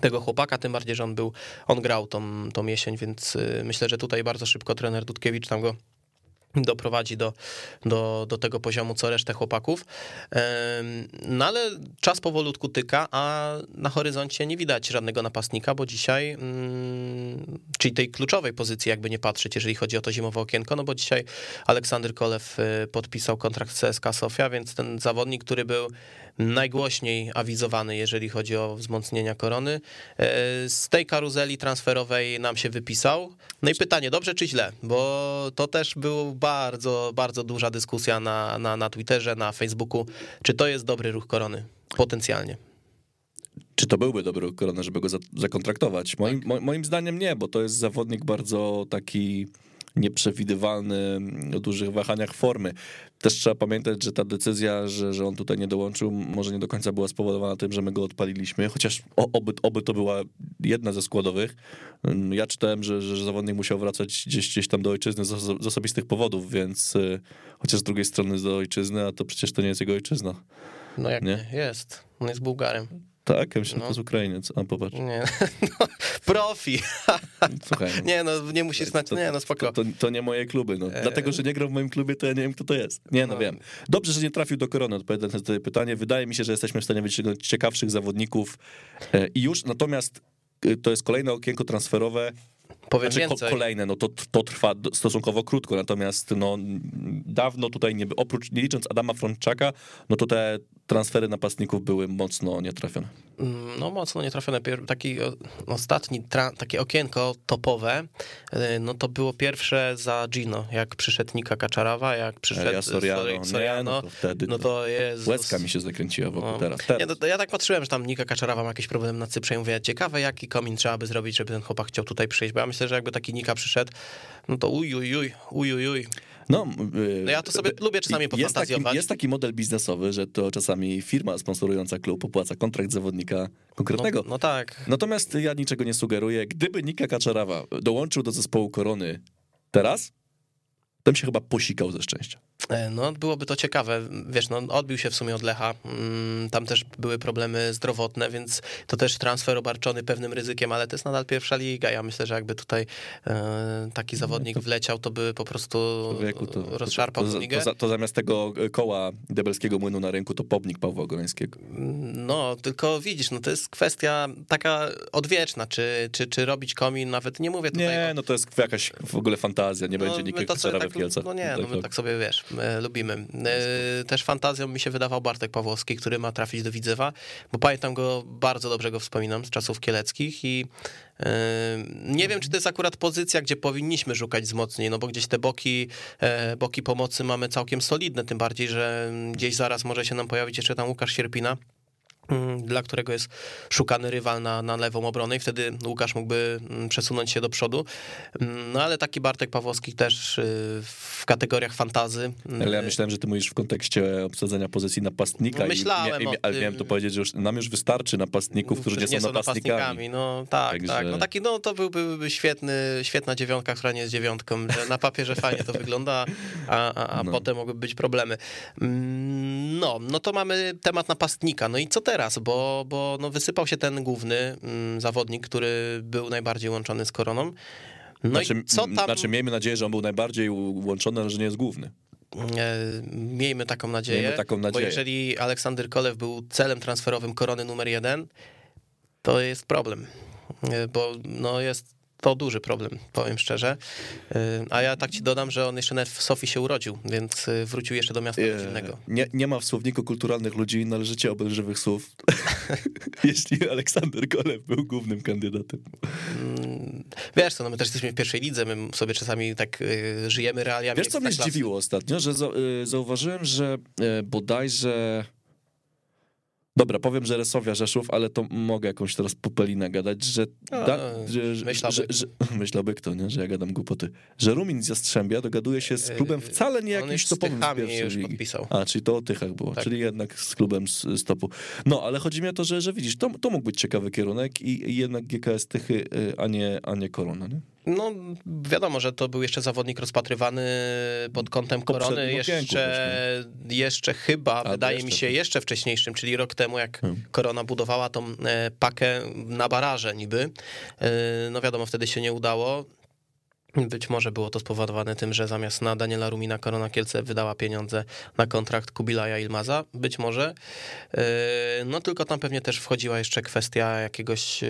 tego chłopaka, tym bardziej, że on był, on grał tą, tą jesień, więc y, myślę, że tutaj bardzo szybko trener Dudkiewicz tam go doprowadzi do, do, do tego poziomu, co resztę chłopaków. No ale czas powolutku tyka, a na horyzoncie nie widać żadnego napastnika, bo dzisiaj, mm, czyli tej kluczowej pozycji, jakby nie patrzeć, jeżeli chodzi o to zimowe okienko, no bo dzisiaj Aleksander Kolew y, podpisał kontrakt z CSKA Sofia, więc ten zawodnik, który był najgłośniej awizowany, jeżeli chodzi o wzmocnienia korony, e, z tej karuzeli transferowej nam się wypisał. No i pytanie, dobrze czy źle? Bo to też była bardzo, bardzo duża dyskusja na, na, na Twitterze, na Facebooku, czy to jest dobry ruch korony, potencjalnie. Czy to byłby dobry korona, żeby go za- zakontraktować? Moim, Tak. mo, moim zdaniem nie, bo to jest zawodnik bardzo taki nieprzewidywalny, o dużych wahaniach formy. Też trzeba pamiętać, że ta decyzja, że, że on tutaj nie dołączył, może nie do końca była spowodowana tym, że my go odpaliliśmy, chociaż oby, oby to była jedna ze składowych. Mm, Ja czytałem, że, że zawodnik musiał wracać gdzieś, gdzieś tam do ojczyzny z, z osobistych powodów, więc y, chociaż z drugiej strony do ojczyzny, a to przecież to nie jest jego ojczyzna. No jak Nie? nie? Jest. On jest Bułgarem. Tak, ja myślę, No. to jest Ukrainiec. A popatrz. Nie. (laughs) No, profi. (laughs) Słuchaj. no. Nie, no nie musisz znać. Nie, no spoko. To, to, to nie moje kluby. No. Dlatego, że nie grał w moim klubie, to ja nie wiem, kto to jest. Nie, no, No. wiem. Dobrze, że nie trafił do korony, odpowiadając na to pytanie. Wydaje mi się, że jesteśmy w stanie wyciągnąć ciekawszych zawodników e, i już, natomiast e, to jest kolejne okienko transferowe. Powiem Znaczy, więcej. kolejne, no to, to trwa stosunkowo krótko, natomiast no, dawno tutaj, nie, oprócz, nie licząc Adama Frączaka, no to te transfery napastników były mocno nietrafione. No mocno nietrafione. Taki o- ostatni, tra- takie okienko topowe, y, no to było pierwsze za Gino, jak przyszedł Nika Kaczarawa, jak przyszedł Ja Soriano, Sori- nie, Soriano, no to wtedy no to jest... Łezka mi się zakręciła wokół No. teraz. teraz. Nie, no, ja tak patrzyłem, że tam Nika Kaczarawa ma jakiś problem na Cyprze i mówię, ciekawe jaki komin trzeba by zrobić, żeby ten chłopak chciał tutaj przyjść, bo ja myślę, że jakby taki Nika przyszedł, no to uj, uj, uj, uj, uj, uj. No, y, No ja to sobie lubię czasami jest taki, pofantazjować. jest taki model biznesowy, że to czasami firma sponsorująca klub opłaca kontrakt zawodnika konkretnego. No, no tak. Natomiast ja niczego nie sugeruję. Gdyby Nika Kaczarawa dołączył do zespołu Korony teraz, bym się chyba posikał ze szczęścia. E, No, byłoby to ciekawe. Wiesz, no, odbił się w sumie od Lecha. Mm, Tam też były problemy zdrowotne, więc to też transfer obarczony pewnym ryzykiem, ale to jest nadal pierwsza liga. Ja myślę, że jakby tutaj e, taki zawodnik wleciał, to by po prostu Człowieku, to, rozszarpał to, to, ligę. to, to zamiast tego koła debelskiego młynu na rynku, to pobnik Pawła Goreńskiego. No, tylko widzisz, no to jest kwestia taka odwieczna, czy, czy, czy robić komin, nawet nie mówię tutaj Nie, o... no to jest jakaś w ogóle fantazja, nie będzie No, nikt to Kaczarawy tak Kielcach. No nie, no my tak sobie, wiesz, lubimy. Też fantazją mi się wydawał Bartek Pawłowski, który ma trafić do Widzewa, bo pamiętam go, bardzo dobrze go wspominam z czasów kieleckich i nie wiem, czy to jest akurat pozycja, gdzie powinniśmy szukać wzmocnień, no bo gdzieś te boki, e, boki pomocy mamy całkiem solidne, tym bardziej, że gdzieś zaraz może się nam pojawić jeszcze tam Łukasz Sierpina, dla którego jest szukany rywal na, na lewą obronę i wtedy Łukasz mógłby mm, przesunąć się do przodu. Mm, no ale taki Bartek Pawłowski też y, w kategoriach fantazy. Ale ja myślałem, że ty mówisz w kontekście obsadzenia pozycji napastnika. Myślałem i, i, Ale miałem to powiedzieć, że już, nam już wystarczy napastników, którzy nie, nie są, napastnikami. napastnikami. No tak, Także... tak. No taki, no to byłby świetny, świetna dziewiątka, która nie jest dziewiątką, że na papierze fajnie to wygląda, a, a, a no. potem mogłyby być problemy. No, no to mamy temat napastnika. No i co teraz? Teraz, bo, bo no wysypał się ten główny mm, zawodnik, który był najbardziej łączony z koroną. No znaczy, co tam... znaczy, miejmy nadzieję, że on był najbardziej łączony, ale że nie jest główny. E, miejmy taką nadzieję, Miejmy taką nadzieję, bo jeżeli Aleksander Kolew był celem transferowym korony numer jeden, to jest problem, e, bo no jest to duży problem, powiem szczerze. Y, a ja tak ci dodam, że on jeszcze nawet w Sofii się urodził, więc y, wrócił jeszcze do miasta rodzinnego. Nie, nie ma w słowniku kulturalnych ludzi należycie obelżywych słów, (laughs) jeśli Aleksander Kolew był głównym kandydatem. Mm, wiesz co, no my też jesteśmy w pierwszej lidze, my sobie czasami tak y, żyjemy realiami. Wiesz co mnie zdziwiło ostatnio, że zauważyłem, że bodajże Dobra, powiem, że Resowia Rzeszów, ale to mogę jakąś teraz popelinę gadać, że... Da, że, że, myślałby. Że, (laughs) myślałby kto, nie? Że ja gadam głupoty. Że Rumin z Jastrzębia dogaduje się z klubem wcale nie jakimś topowym z pierwszej już ligi. podpisał. A, czyli to o Tychach było, tak. czyli jednak z klubem z, z topu. No, ale chodzi mi o to, że, że widzisz, to, to mógł być ciekawy kierunek i, i jednak GKS Tychy, y, a nie, a nie Korona, nie? No, wiadomo, że to był jeszcze zawodnik rozpatrywany pod kątem korony, jeszcze, jeszcze chyba, A, wydaje mi się, jeszcze wcześniejszym, czyli rok temu, jak hmm. korona budowała tą e, pakę na baraże niby. E, no wiadomo, wtedy się nie udało. Być może było to spowodowane tym, że zamiast na Daniela Rumina Korona Kielce wydała pieniądze na kontrakt Kubilaja Ilmaza. Być może. Yy, no tylko tam pewnie też wchodziła jeszcze kwestia jakiegoś yy,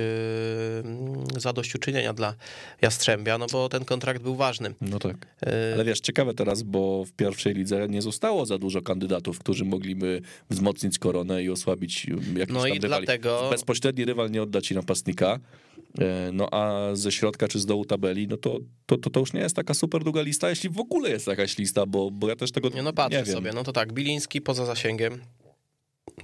zadośćuczynienia dla Jastrzębia, no bo ten kontrakt był ważny. No tak. Yy, Ale wiesz, ciekawe teraz, bo w pierwszej lidze nie zostało za dużo kandydatów, którzy mogliby wzmocnić koronę i osłabić jakiś no i rywali. Dlatego... Bezpośredni rywal nie odda ci napastnika. E, no a ze środka czy z dołu tabeli, no to, to, to, to już nie jest taka super długa lista, jeśli w ogóle jest jakaś lista, bo, bo ja też tego nie, no patrzę nie wiem. sobie, no to tak, Biliński poza zasięgiem,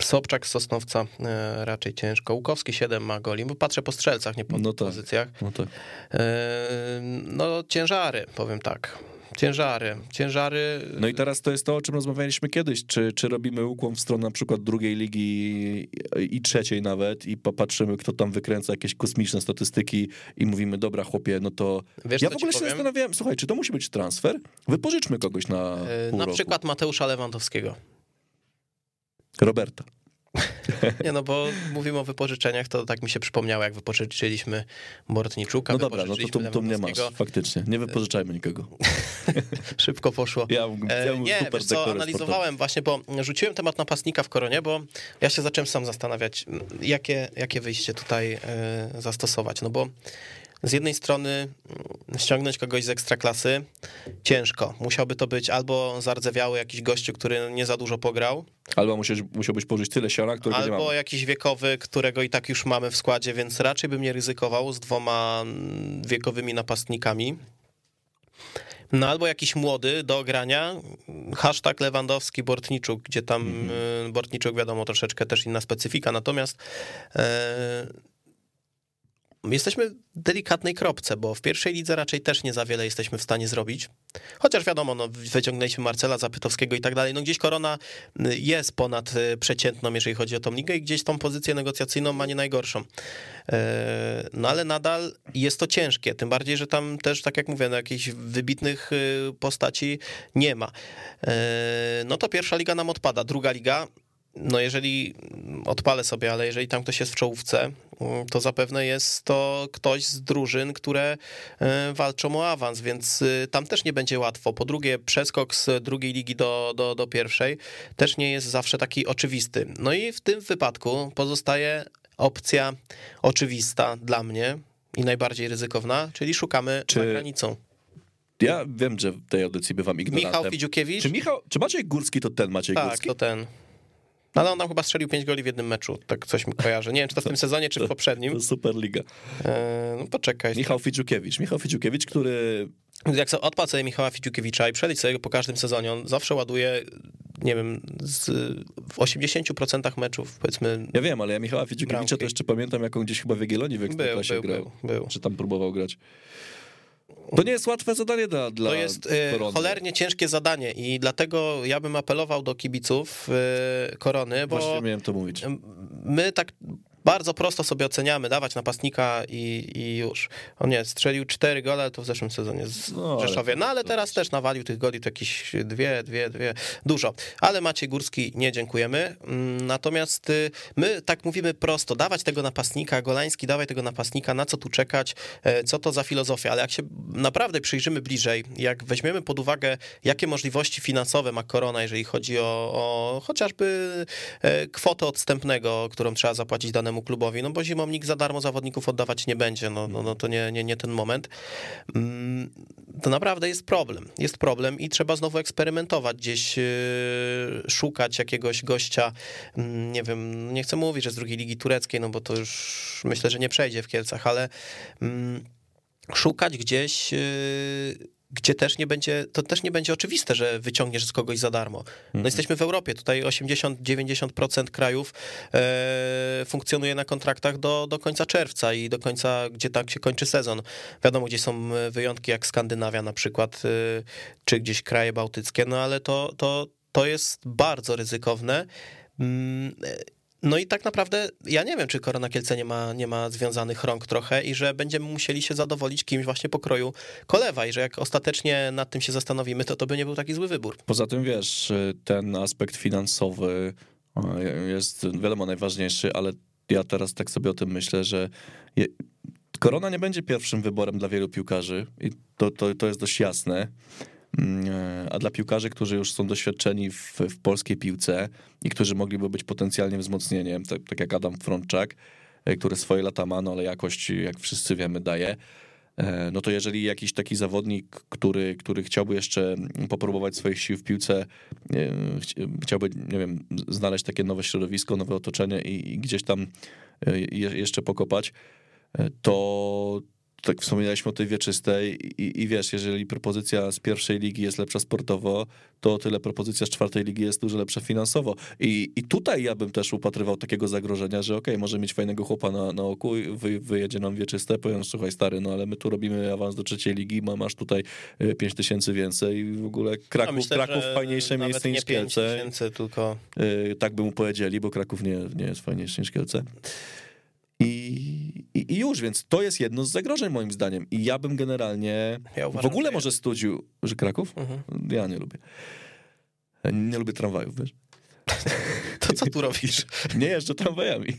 Sobczak z Sosnowca e, raczej ciężko. Łukowski 7 ma goli, bo patrzę po strzelcach, nie po no tak, pozycjach. No, tak. e, no ciężary, powiem tak. Ciężary, ciężary. No i teraz to jest to, o czym rozmawialiśmy kiedyś. Czy, czy robimy ukłon w stronę na przykład drugiej ligi i trzeciej nawet i popatrzymy, kto tam wykręca jakieś kosmiczne statystyki i mówimy, dobra chłopie, no to... Wiesz, ja w ogóle się powiem? zastanawiałem, słuchaj, czy to musi być transfer? Wypożyczmy kogoś na e, Na roku. przykład Mateusza Lewandowskiego. Roberta. Nie no, bo mówimy o wypożyczeniach, to tak mi się przypomniało, jak wypożyczyliśmy Bortniczuka. No dobra, no to tu, tu mnie masz, faktycznie. Nie wypożyczajmy nikogo. (laughs) Szybko poszło. Ja, ja e, nie, wiesz co, analizowałem właśnie, bo rzuciłem temat napastnika w Koronie, bo ja się zacząłem sam zastanawiać, jakie, jakie wyjście tutaj e, zastosować, no bo z jednej strony mm, ściągnąć kogoś z ekstraklasy ciężko. Musiałby to być albo zardzewiały jakiś gościu, który nie za dużo pograł. Albo musiał, musiałbyś położyć tyle siana, którego albo nie. Albo jakiś wiekowy, którego i tak już mamy w składzie, więc raczej bym nie ryzykował z dwoma mm, wiekowymi napastnikami. No albo jakiś młody do ogrania, hashtag Lewandowski, Bortniczuk, gdzie tam mm -hmm. Bortniczuk wiadomo troszeczkę też inna specyfika, natomiast e, jesteśmy w delikatnej kropce, bo w pierwszej lidze raczej też nie za wiele jesteśmy w stanie zrobić. Chociaż wiadomo, no, wyciągnęliśmy Marcela Zapytowskiego i tak dalej. No gdzieś korona y, jest ponad y, przeciętną, jeżeli chodzi o tą ligę i gdzieś tą pozycję negocjacyjną ma nie najgorszą. E, no ale nadal jest to ciężkie, tym bardziej, że tam też, tak jak mówię, no, jakichś wybitnych y, postaci nie ma. E, no to pierwsza liga nam odpada. Druga liga no jeżeli odpalę sobie, ale jeżeli tam ktoś jest w czołówce, mm, to zapewne jest to ktoś z drużyn, które e, walczą o awans, więc y, tam też nie będzie łatwo. Po drugie, przeskok z drugiej ligi do, do, do pierwszej też nie jest zawsze taki oczywisty. No i w tym wypadku pozostaje opcja oczywista dla mnie i najbardziej ryzykowna, czyli szukamy Czy... za granicą. ja wiem, że w tej audycji bywam ignorantem. Michał Fidziukiewicz? Czy, Michał, czy Maciej Górski to ten Maciej tak, Górski? to ten. No, ale on tam chyba strzelił 5 goli w jednym meczu, tak coś mi kojarzy. Nie wiem, czy to w tym sezonie, czy w poprzednim. To Superliga. E, no poczekaj. Michał Fidziukiewicz. Michał Fidziukiewicz, który Jak sobie odpal sobie Michała Fidziukiewicza i przelicz sobie go po każdym sezonie, on zawsze ładuje, nie wiem, z, w 80% meczów, powiedzmy, Ja wiem, ale ja Michała Fidziukiewicza Bramki. to jeszcze pamiętam, jak on gdzieś chyba w Jagiellonii w był, Ekstraklasie był, grał. był, był. Czy tam próbował grać. To nie jest łatwe zadanie dla, dla To jest e, Korony. cholernie ciężkie zadanie i dlatego ja bym apelował do kibiców e, Korony, bo Właśnie miałem to mówić. my tak bardzo prosto sobie oceniamy, dawać napastnika i, i już. On nie, strzelił cztery gole, to w zeszłym sezonie z No, Rzeszowie. No ale teraz też nawalił tych goli to jakieś dwie, dwie, dwie, dużo. Ale Maciej Górski nie dziękujemy. Mm, Natomiast y, my tak mówimy prosto, dawać tego napastnika, Golański, dawaj tego napastnika, na co tu czekać, e, co to za filozofia. Ale jak się naprawdę przyjrzymy bliżej, jak weźmiemy pod uwagę, jakie możliwości finansowe ma Korona, jeżeli chodzi o, o chociażby e, kwotę odstępnego, którą trzeba zapłacić danemu klubowi, no bo zimą nikt za darmo zawodników oddawać nie będzie, no, no, no to nie, nie, nie ten moment. Mm, To naprawdę jest problem. Jest problem i trzeba znowu eksperymentować, gdzieś e, szukać jakiegoś gościa, mm, nie wiem, nie chcę mówić, że z drugiej ligi tureckiej, no bo to już myślę, że nie przejdzie w Kielcach, ale mm, szukać gdzieś, yy, gdzie też nie będzie, to też nie będzie oczywiste, że wyciągniesz z kogoś za darmo. No jesteśmy w Europie, tutaj 80-90% krajów e, funkcjonuje na kontraktach do, do końca czerwca i do końca, gdzie tak się kończy sezon. Wiadomo, gdzie są wyjątki jak Skandynawia na przykład, e, czy gdzieś kraje bałtyckie, no ale to, to, to jest bardzo ryzykowne. No i tak naprawdę ja nie wiem, czy Korona Kielce nie ma, nie ma związanych rąk trochę i że będziemy musieli się zadowolić kimś właśnie pokroju Kolewa i że jak ostatecznie nad tym się zastanowimy, to to by nie był taki zły wybór. Poza tym, wiesz, ten aspekt finansowy e, jest wiadomo najważniejszy, ale ja teraz tak sobie o tym myślę, że je, Korona nie będzie pierwszym wyborem dla wielu piłkarzy i to, to, to jest dość jasne. Mm, e, A dla piłkarzy, którzy już są doświadczeni w, w polskiej piłce i którzy mogliby być potencjalnie wzmocnieniem, tak, tak jak Adam Frączak, e, który swoje lata ma, no ale jakość, jak wszyscy wiemy, daje, E, no to jeżeli jakiś taki zawodnik, który, który chciałby jeszcze popróbować swoich sił w piłce, chci- chciałby, nie wiem, znaleźć takie nowe środowisko, nowe otoczenie i, i gdzieś tam je, jeszcze pokopać, to tak wspominaliśmy o tej wieczystej i, i wiesz, jeżeli propozycja z pierwszej ligi jest lepsza sportowo, to o tyle propozycja z czwartej ligi jest dużo lepsza finansowo. I, i tutaj ja bym też upatrywał takiego zagrożenia, że okej, może mieć fajnego chłopa na, na oku, i wy, wyjedzie nam wieczyste, powiem, słuchaj stary, no ale my tu robimy awans do trzeciej ligi, ma, masz tutaj 5 tysięcy więcej i w ogóle Kraków, myślę, Kraków fajniejsze miejsce niż 5 Kielce. tysięcy, tylko Y, tak by mu powiedzieli, bo Kraków nie, nie jest fajniejszy niż Kielce. I, i, I już, więc to jest jedno z zagrożeń moim zdaniem. I ja bym generalnie Ja w uważam, ogóle że może studził, że Kraków? Mhm. Ja nie lubię. Nie lubię tramwajów, wiesz? (laughs) to co tu robisz? Nie jeżdżę tramwajami. (laughs)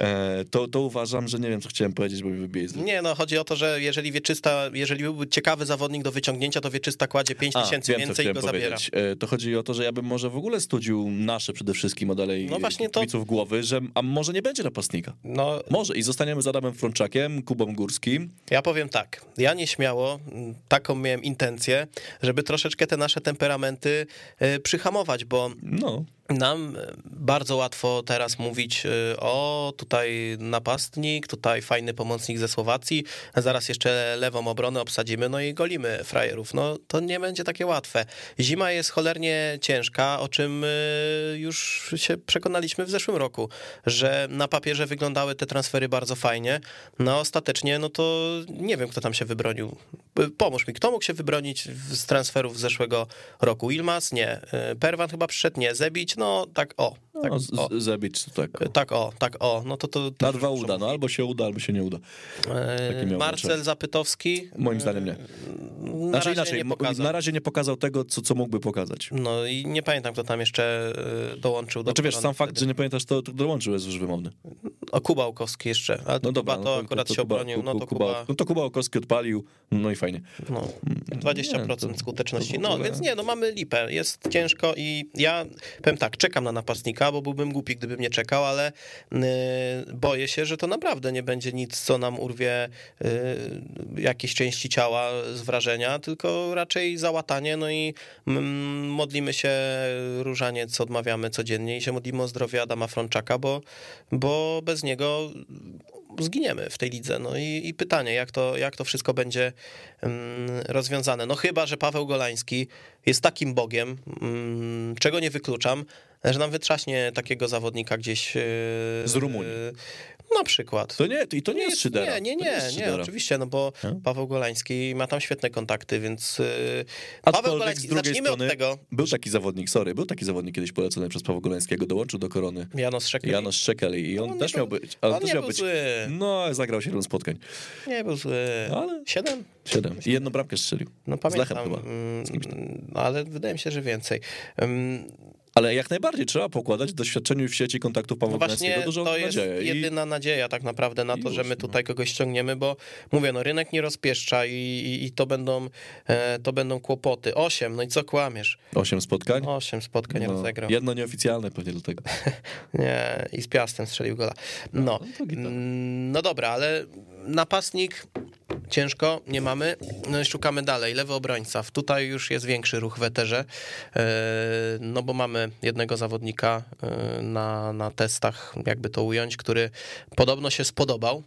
E, to, to uważam, że nie wiem, co chciałem powiedzieć, bo mi wybije z Nie, no chodzi o to, że jeżeli wieczysta, jeżeli byłby ciekawy zawodnik do wyciągnięcia, to wieczysta kładzie 5 A, tysięcy wiem, więcej i go zabiera. powiedzieć. E, To chodzi o to, że ja bym może w ogóle studził nasze przede wszystkim, dalej No właśnie to- głowy, że a może nie będzie napastnika. No, Może i zostaniemy z Adamem Frączakiem, Kubą Górskim. Ja powiem tak, ja nieśmiało taką miałem intencję, żeby troszeczkę te nasze temperamenty e, przyhamować, bo No, nam e, bardzo łatwo teraz mówić e, o tutaj napastnik, tutaj fajny pomocnik ze Słowacji, zaraz jeszcze lewą obronę obsadzimy, no i golimy frajerów. No to nie będzie takie łatwe. Zima jest cholernie ciężka, o czym e, już się przekonaliśmy w zeszłym roku, że na papierze wyglądały te transfery bardzo fajnie, no ostatecznie no to nie wiem, kto tam się wybronił. Pomóż mi, kto mógł się wybronić z transferów z zeszłego roku? Ilmas? Nie. E, Perwan chyba przyszedł? Nie. Zebić? No tak o. Tak, no z, zabić to tak. Tak o, tak o, no to to... to Na dwa uda, no albo się uda, albo się nie uda. E, miał Marcel. Zapytowski... Moim zdaniem nie. Na Znaczy razie inaczej, nie na razie nie pokazał tego, co, co mógłby pokazać. No i nie pamiętam, kto tam jeszcze e, dołączył do Znaczy wiesz, sam fakt, wtedy. że nie pamiętasz, to, to dołączył jest już wymowny. O, Kuba Łukowski jeszcze, to No dobra, Kuba to akurat się obronił, no to Kuba, no to Kuba Okowski odpalił, no i fajnie. no, 20% Nie, to- skuteczności. to No, więc nie, no mamy lipę, jest ciężko i ja powiem tak, czekam na napastnika, bo byłbym głupi, gdybym nie czekał, ale y, boję się, że to naprawdę nie będzie nic, co nam urwie y, jakieś części ciała z wrażenia, tylko raczej załatanie, no i mm, modlimy się różaniec, odmawiamy codziennie i się modlimy o zdrowie Adama Frączaka, bo, bo bez niego zginiemy w tej lidze. No i, i pytanie, jak to, jak to wszystko będzie mm, rozwiązane. No chyba, że Paweł Golański jest takim bogiem, mm, czego nie wykluczam, że nam wytrzaśnie takiego zawodnika gdzieś... e, Z Rumunii. Na przykład. To nie, i to nie jest Szydera. Nie, nie, nie, nie, oczywiście, no bo Nie? Paweł Golański ma tam świetne kontakty, więc yy, Paweł Aczkolwiek Golański, z drugiej zacznijmy strony od tego. był taki zawodnik, sorry, był taki zawodnik kiedyś polecony przez Pawła Golańskiego, dołączył do korony. Janos Szekeli. Janusz Szczekeli i on, nie też był- miał być, ale on też nie miał był być, zły. no zagrał 7 spotkań, Nie był zły. Ale- Siedem? siedem i jedną bramkę strzelił. No Z Lechem pamiętam, chyba. mm, Z ale wydaje mi się, że więcej. Ym, Ale jak najbardziej trzeba pokładać w doświadczeniu w sieci kontaktów Pawła No właśnie dużą to jest nadzieję. I jedyna nadzieja tak naprawdę na to, że już, my no. tutaj kogoś ściągniemy, bo mówię, no rynek nie rozpieszcza i, i, i to, będą, e, to będą kłopoty. Osiem, no i co kłamiesz? 8 spotkań. Osiem spotkań No, rozegrał. jedno nieoficjalne pewnie do tego. (laughs) Nie, i z Piastem strzelił gola. No, no gitara. Mm, no dobra, ale napastnik ciężko, nie mamy. No szukamy dalej. Lewy obrońca. Tutaj już jest większy ruch w eterze, e, no bo mamy jednego zawodnika e, na, na testach, jakby to ująć, który podobno się spodobał e,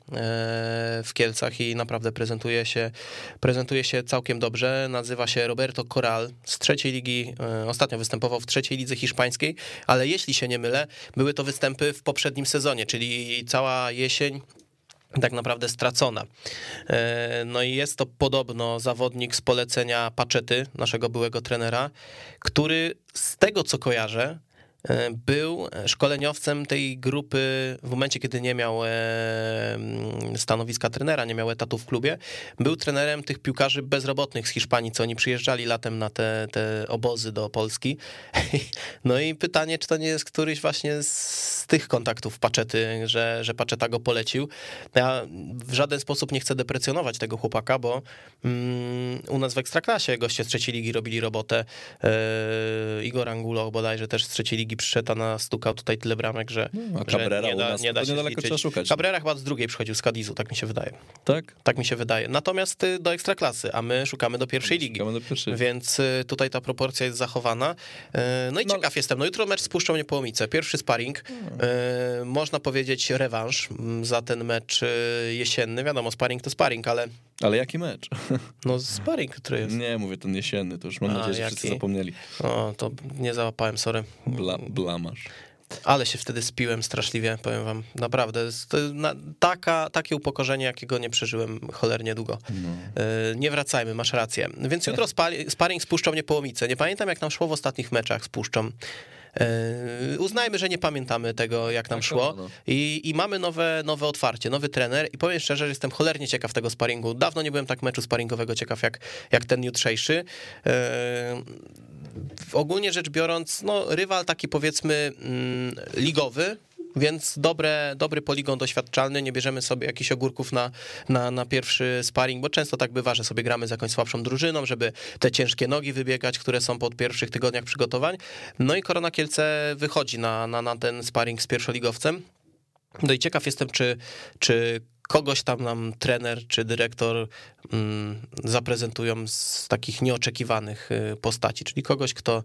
w Kielcach i naprawdę prezentuje się, prezentuje się całkiem dobrze. Nazywa się Roberto Corral z trzeciej ligi, ostatnio występował w trzeciej lidze hiszpańskiej, ale jeśli się nie mylę, były to występy w poprzednim sezonie, czyli cała jesień tak naprawdę stracona. E, No i jest to podobno zawodnik z polecenia Paczety, naszego byłego trenera, który z tego co kojarzę, był szkoleniowcem tej grupy w momencie, kiedy nie miał e, stanowiska trenera, nie miał etatu w klubie. Był trenerem tych piłkarzy bezrobotnych z Hiszpanii, co oni przyjeżdżali latem na te, te obozy do Polski. (laughs) No i pytanie, czy to nie jest któryś właśnie z tych kontaktów Paczety, że, że Paczeta go polecił. Ja w żaden sposób nie chcę deprecjonować tego chłopaka, bo mm, u nas w Ekstraklasie goście z trzeciej ligi robili robotę. E, Igor Angulo bodajże też z trzeciej ligi przyszedł, a nastukał tutaj tyle bramek, że, No, a że nie da, nie da się niedaleko trzeba szukać. Cabrera chyba z drugiej przychodził z Kadizu, tak mi się wydaje. Tak? Tak mi się wydaje. Natomiast y, do Ekstraklasy, a my szukamy do pierwszej ligi. Do pierwszej. Więc y, tutaj ta proporcja jest zachowana. Y, No i No. ciekaw jestem. No jutro mecz z Puszczą Niepołomice. Pierwszy sparring. Y, Można powiedzieć rewanż mm, za ten mecz jesienny. Wiadomo, sparring to sparring, ale Ale jaki mecz? (laughs) no sparring, który jest. Nie, mówię ten jesienny, to już mam A, nadzieję, że wszyscy jaki? zapomnieli. O, to nie załapałem, sorry. Bla, blamasz. Ale się wtedy spiłem straszliwie, powiem wam. Naprawdę. To na, taka, takie upokorzenie, jakiego nie przeżyłem cholernie długo. E, Nie wracajmy, masz rację. Więc jutro spali- sparring z Puszczą Niepołomice. Nie pamiętam, jak nam szło w ostatnich meczach z Puszczą. E, Uznajmy, że nie pamiętamy tego, jak nam Tak, szło. no. I, i mamy nowe, nowe otwarcie, nowy trener. I powiem szczerze, że jestem cholernie ciekaw tego sparingu. Dawno nie byłem tak meczu sparingowego ciekaw, jak, jak ten jutrzejszy. E, ogólnie rzecz biorąc, no, rywal taki powiedzmy mm, ligowy, więc dobre, dobry poligon doświadczalny, nie bierzemy sobie jakichś ogórków na, na, na pierwszy sparring, bo często tak bywa, że sobie gramy z jakąś słabszą drużyną, żeby te ciężkie nogi wybiegać, które są po pierwszych tygodniach przygotowań. No i Korona Kielce wychodzi na, na, na ten sparring z pierwszoligowcem. No i ciekaw jestem, czy, czy kogoś tam nam trener czy dyrektor mm, zaprezentują z takich nieoczekiwanych y, postaci, czyli kogoś, kto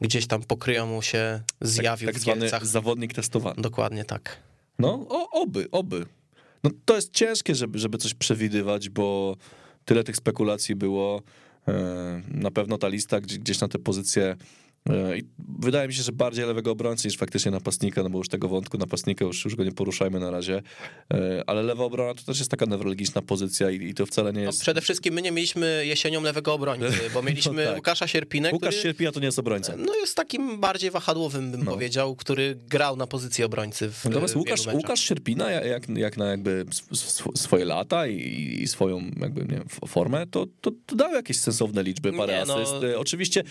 gdzieś tam pokryją mu się zjawił tak w zwany Kielcach. zawodnik testowany. Dokładnie tak. No, o, oby, oby. No, to jest ciężkie, żeby, żeby coś przewidywać, bo tyle tych spekulacji było. E, Na pewno ta lista gdzie- gdzieś na te pozycje. E, I wydaje mi się, że bardziej lewego obrońcy niż faktycznie napastnika, no bo już tego wątku napastnika już, już go nie poruszajmy na razie. E, Ale lewa obrona to też jest taka newralgiczna pozycja i, i to wcale nie No, jest. przede wszystkim my nie mieliśmy jesienią lewego obrońcy, (laughs) bo mieliśmy No tak. Łukasza Sierpinę, Łukasz który Sierpina to nie jest obrońca. no, jest takim bardziej wahadłowym, bym No. powiedział, który grał na pozycji obrońcy w Natomiast Łukasz. Łukasz Sierpina, jak- jak, na jakby sw- sw- swoje lata i, i swoją jakby nie, formę, to, to, to dał jakieś sensowne liczby, parę Nie, no, asyst. E, Oczywiście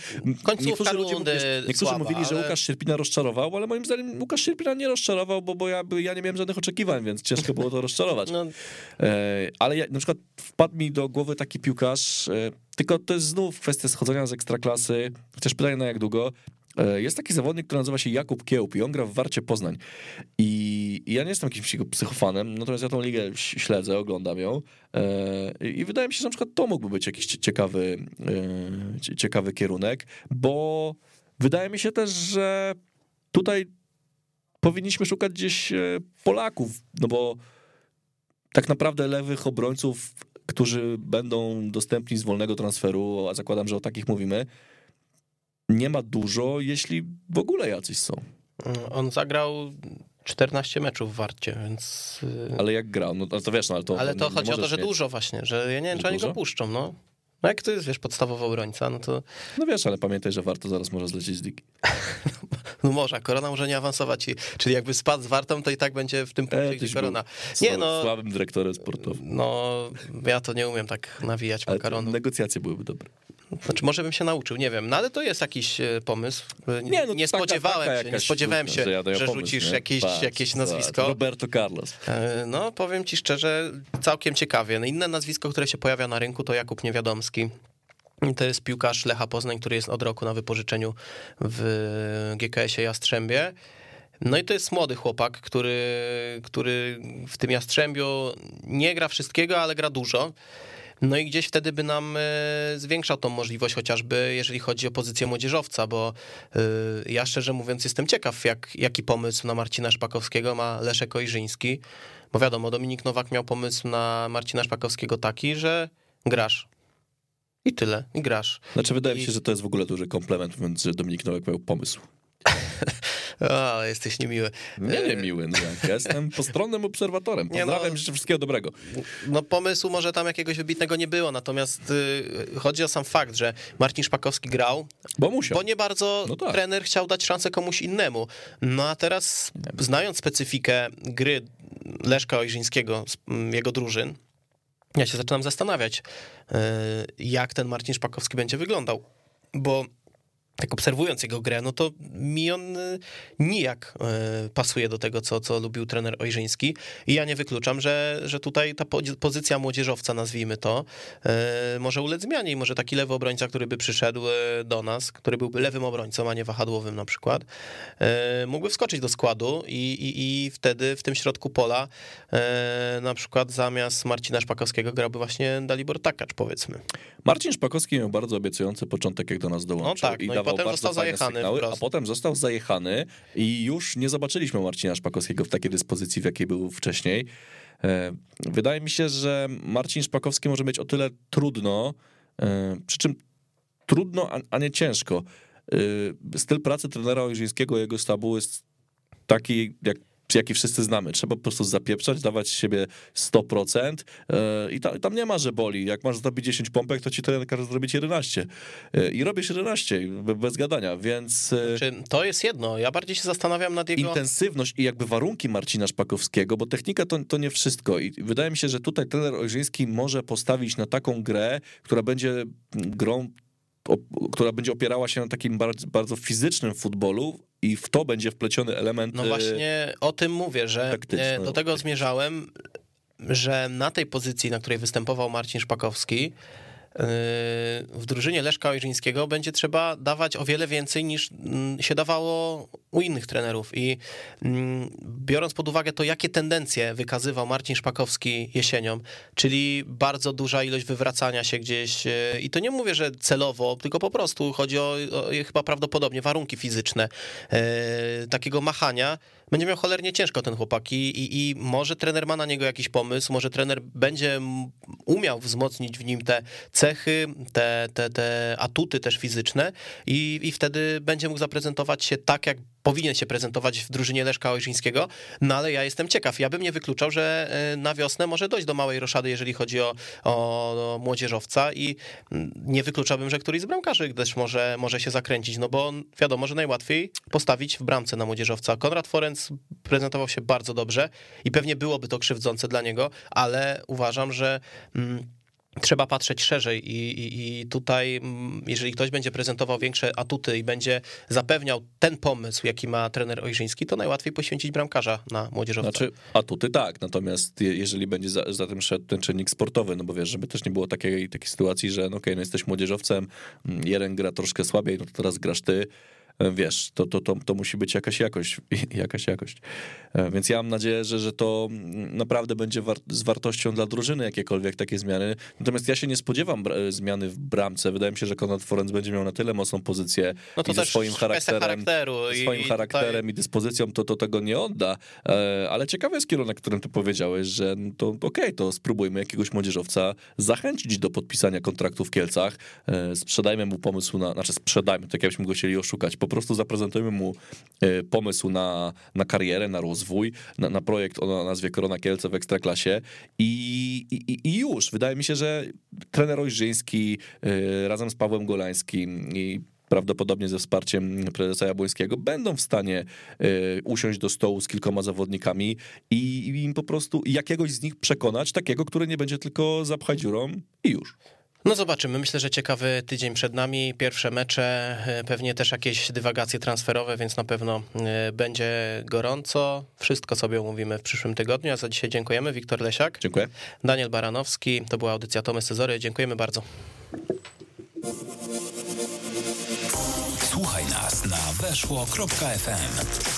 Końcówka ludzie rundy niektórzy słaba, mówili, że ale- Łukasz Sierpina rozczarował, ale moim zdaniem Łukasz Sierpina nie rozczarował, bo, bo ja, ja nie miałem żadnych oczekiwań, więc ciężko było to rozczarować. (laughs) No, E, ale ja, na przykład wpadł mi do głowy taki piłkarz, e, tylko to jest znów kwestia schodzenia z ekstraklasy, chociaż pytanie na jak długo. E, Jest taki zawodnik, który nazywa się Jakub Kiełb i on gra w Warcie Poznań. I ja nie jestem jakimś jego psychofanem, natomiast ja tą ligę śledzę, oglądam ją e, i wydaje mi się, że na przykład to mógłby być jakiś cie- ciekawy, e, cie- ciekawy kierunek, bo wydaje mi się też, że tutaj powinniśmy szukać gdzieś e, Polaków, no bo tak naprawdę lewych obrońców, którzy będą dostępni z wolnego transferu, a zakładam, że o takich mówimy, nie ma dużo, jeśli w ogóle jacyś są. on zagrał 14 meczów w Warcie, więc... y, Ale jak grał, no to, wiesz, no ale to... Ale to chodzi o to, że mieć- dużo właśnie, że ja nie wiem, Że czy oni dużo? go puszczą, no. No jak to jest, wiesz, podstawowy obrońca, no to No wiesz, ale pamiętaj, że warto zaraz może zlecieć z ligi. (laughs) no może, Korona może nie awansować, i- czyli jakby spadł z Wartą, to i tak będzie w tym punkcie, E, gdzie Korona. Nie no, Słabym dyrektorem sportowym. no ja to nie umiem tak nawijać makaronu. negocjacje byłyby dobre. Znaczy może bym się nauczył, nie wiem, no ale to jest jakiś e, pomysł. E, Nie, no nie taka- spodziewałem taka się, nie spodziewałem się, że pomysł, rzucisz nie? jakieś, jakieś nazwisko. Roberto Carlos. E, No, powiem ci szczerze, całkiem ciekawie. No, Inne nazwisko, które się pojawia na rynku, to Jakub Niewiadomski. To jest piłkarz Lecha Poznań, który jest od roku na wypożyczeniu w GKS-ie Jastrzębie. No i to jest młody chłopak, który, który w tym Jastrzębiu nie gra wszystkiego, ale gra dużo. No i gdzieś wtedy by nam e, zwiększał tą możliwość, chociażby jeżeli chodzi o pozycję młodzieżowca, bo e, ja szczerze mówiąc jestem ciekaw, jak, jaki pomysł na Marcina Szpakowskiego ma Leszek Ojrzyński, bo wiadomo, Dominik Nowak miał pomysł na Marcina Szpakowskiego taki, że grasz. I tyle, i grasz. Znaczy wydaje mi I- się, że to jest w ogóle duży komplement, mówiąc, że Dominik Nowak miał pomysł. (laughs) O, jesteś niemiły. Nie, E, nie miły, no. Ja jestem postronnym obserwatorem. (laughs) Nie, no- Pozdrawiam, życzę wszystkiego dobrego. No pomysłu może tam jakiegoś wybitnego nie było, natomiast y, chodzi o sam fakt, że Marcin Szpakowski grał, Bo musiał. bo nie bardzo No tak. trener chciał dać szansę komuś innemu. No a teraz, znając specyfikę gry Leszka Ojrzyńskiego, z- m, jego drużyn, ja się zaczynam zastanawiać, y, jak ten Marcin Szpakowski będzie wyglądał, bo tak obserwując jego grę, no to mi on y, nijak y, pasuje do tego, co, co lubił trener Ojrzyński i ja nie wykluczam, że, że tutaj ta po- pozycja młodzieżowca, nazwijmy to, y, może ulec zmianie i może taki lewy obrońca, który by przyszedł do nas, który byłby lewym obrońcą, a nie wahadłowym na przykład, mógłby wskoczyć do składu i, i, i wtedy w tym środku pola na przykład zamiast Marcina Szpakowskiego grałby właśnie Dalibor Takacz, powiedzmy. Marcin Szpakowski miał bardzo obiecujący początek, jak do nas dołączył. No tak, no i potem został zajechany sygnały, a potem został zajechany i już nie zobaczyliśmy Marcina Szpakowskiego w takiej dyspozycji, w jakiej był wcześniej. E, Wydaje mi się, że Marcin Szpakowski może mieć o tyle trudno, e, przy czym trudno, a- a nie ciężko. E, Styl pracy trenera Ojrzyńskiego, jego stabu jest taki, jak jaki wszyscy znamy. Trzeba po prostu zapieprzać, dawać siebie 100% e, i tam, tam nie ma, że boli. Jak masz zrobić 10 pompek, to ci trener każe zrobić 11. E, I robisz 11, be- bez gadania, więc e, Czy to jest jedno? Ja bardziej się zastanawiam nad jego... intensywność i jakby warunki Marcina Szpakowskiego, bo technika to, to nie wszystko i wydaje mi się, że tutaj trener Ojrzyński może postawić na taką grę, która będzie grą która będzie opierała się na takim bardzo, bardzo fizycznym futbolu i w to będzie wpleciony element No e, właśnie o tym mówię, że taktyczny, e, do tego zmierzałem, że na tej pozycji, na której występował Marcin Szpakowski, w drużynie Leszka Ojrzyńskiego będzie trzeba dawać o wiele więcej niż mm, się dawało u innych trenerów. I mm, biorąc pod uwagę to, jakie tendencje wykazywał Marcin Szpakowski jesienią, czyli bardzo duża ilość wywracania się gdzieś, e, i to nie mówię, że celowo, tylko po prostu chodzi o, o chyba prawdopodobnie warunki fizyczne, e, takiego machania, będzie miał cholernie ciężko ten chłopak i, i, i może trener ma na niego jakiś pomysł, może trener będzie umiał wzmocnić w nim te cechy, te, te, te atuty też fizyczne i, i wtedy będzie mógł zaprezentować się tak, jak powinien się prezentować w drużynie Leszka Ojrzyńskiego, no ale ja jestem ciekaw, ja bym nie wykluczał, że e, na wiosnę może dojść do małej roszady, jeżeli chodzi o, o młodzieżowca i mm, nie wykluczałbym, że któryś z bramkarzy też może, może się zakręcić, no bo wiadomo, że najłatwiej postawić w bramce na młodzieżowca. Konrad Forenc prezentował się bardzo dobrze i pewnie byłoby to krzywdzące dla niego, ale uważam, że mm, trzeba patrzeć szerzej i, i, i, tutaj, mm, jeżeli ktoś będzie prezentował większe atuty i będzie zapewniał ten pomysł, jaki ma trener Ojrzyński, to najłatwiej poświęcić bramkarza na młodzieżowca. Znaczy, atuty tak, natomiast jeżeli będzie za, za tym szedł ten czynnik sportowy, no bo wiesz, żeby też nie było takiej, takiej sytuacji, że no okej, okay, no jesteś młodzieżowcem, mm, jeden gra troszkę słabiej, no to teraz grasz ty, wiesz, to, to, to, to musi być jakaś jakość, (laughs) jakaś jakość. E, więc ja mam nadzieję, że, że to naprawdę będzie war z wartością dla drużyny jakiekolwiek takie zmiany. Natomiast ja się nie spodziewam zmiany w bramce. Wydaje mi się, że Konrad Forenc będzie miał na tyle mocną pozycję no to i ze swoim charakterem, i, swoim charakterem i, i dyspozycją, to, to tego nie odda. E, ale ciekawy jest kierunek, którym ty powiedziałeś, że no to okej, okay, to spróbujmy jakiegoś młodzieżowca zachęcić do podpisania kontraktu w Kielcach. Sprzedajmy mu pomysł na, znaczy sprzedajmy, tak jakbyśmy go chcieli oszukać, po prostu zaprezentujemy mu e, pomysł na, na karierę, na rozwój, na, na projekt o nazwie Korona Kielce w Ekstraklasie i, i, i już. Wydaje mi się, że trener Ojrzyński e, razem z Pawłem Golańskim i prawdopodobnie ze wsparciem prezesa Jabłońskiego, będą w stanie y, usiąść do stołu z kilkoma zawodnikami i im po prostu jakiegoś z nich przekonać, takiego, który nie będzie tylko zapchać dziurą i już. No zobaczymy. Myślę, że ciekawy tydzień przed nami. Pierwsze mecze, e, pewnie też jakieś dywagacje transferowe, więc na pewno e, będzie gorąco. Wszystko sobie omówimy w przyszłym tygodniu. A za dzisiaj dziękujemy. Wiktor Lesiak. Dziękuję. Daniel Baranowski. To była audycja Tomy Cezory. Dziękujemy bardzo. Słuchaj nas na weszło.fm.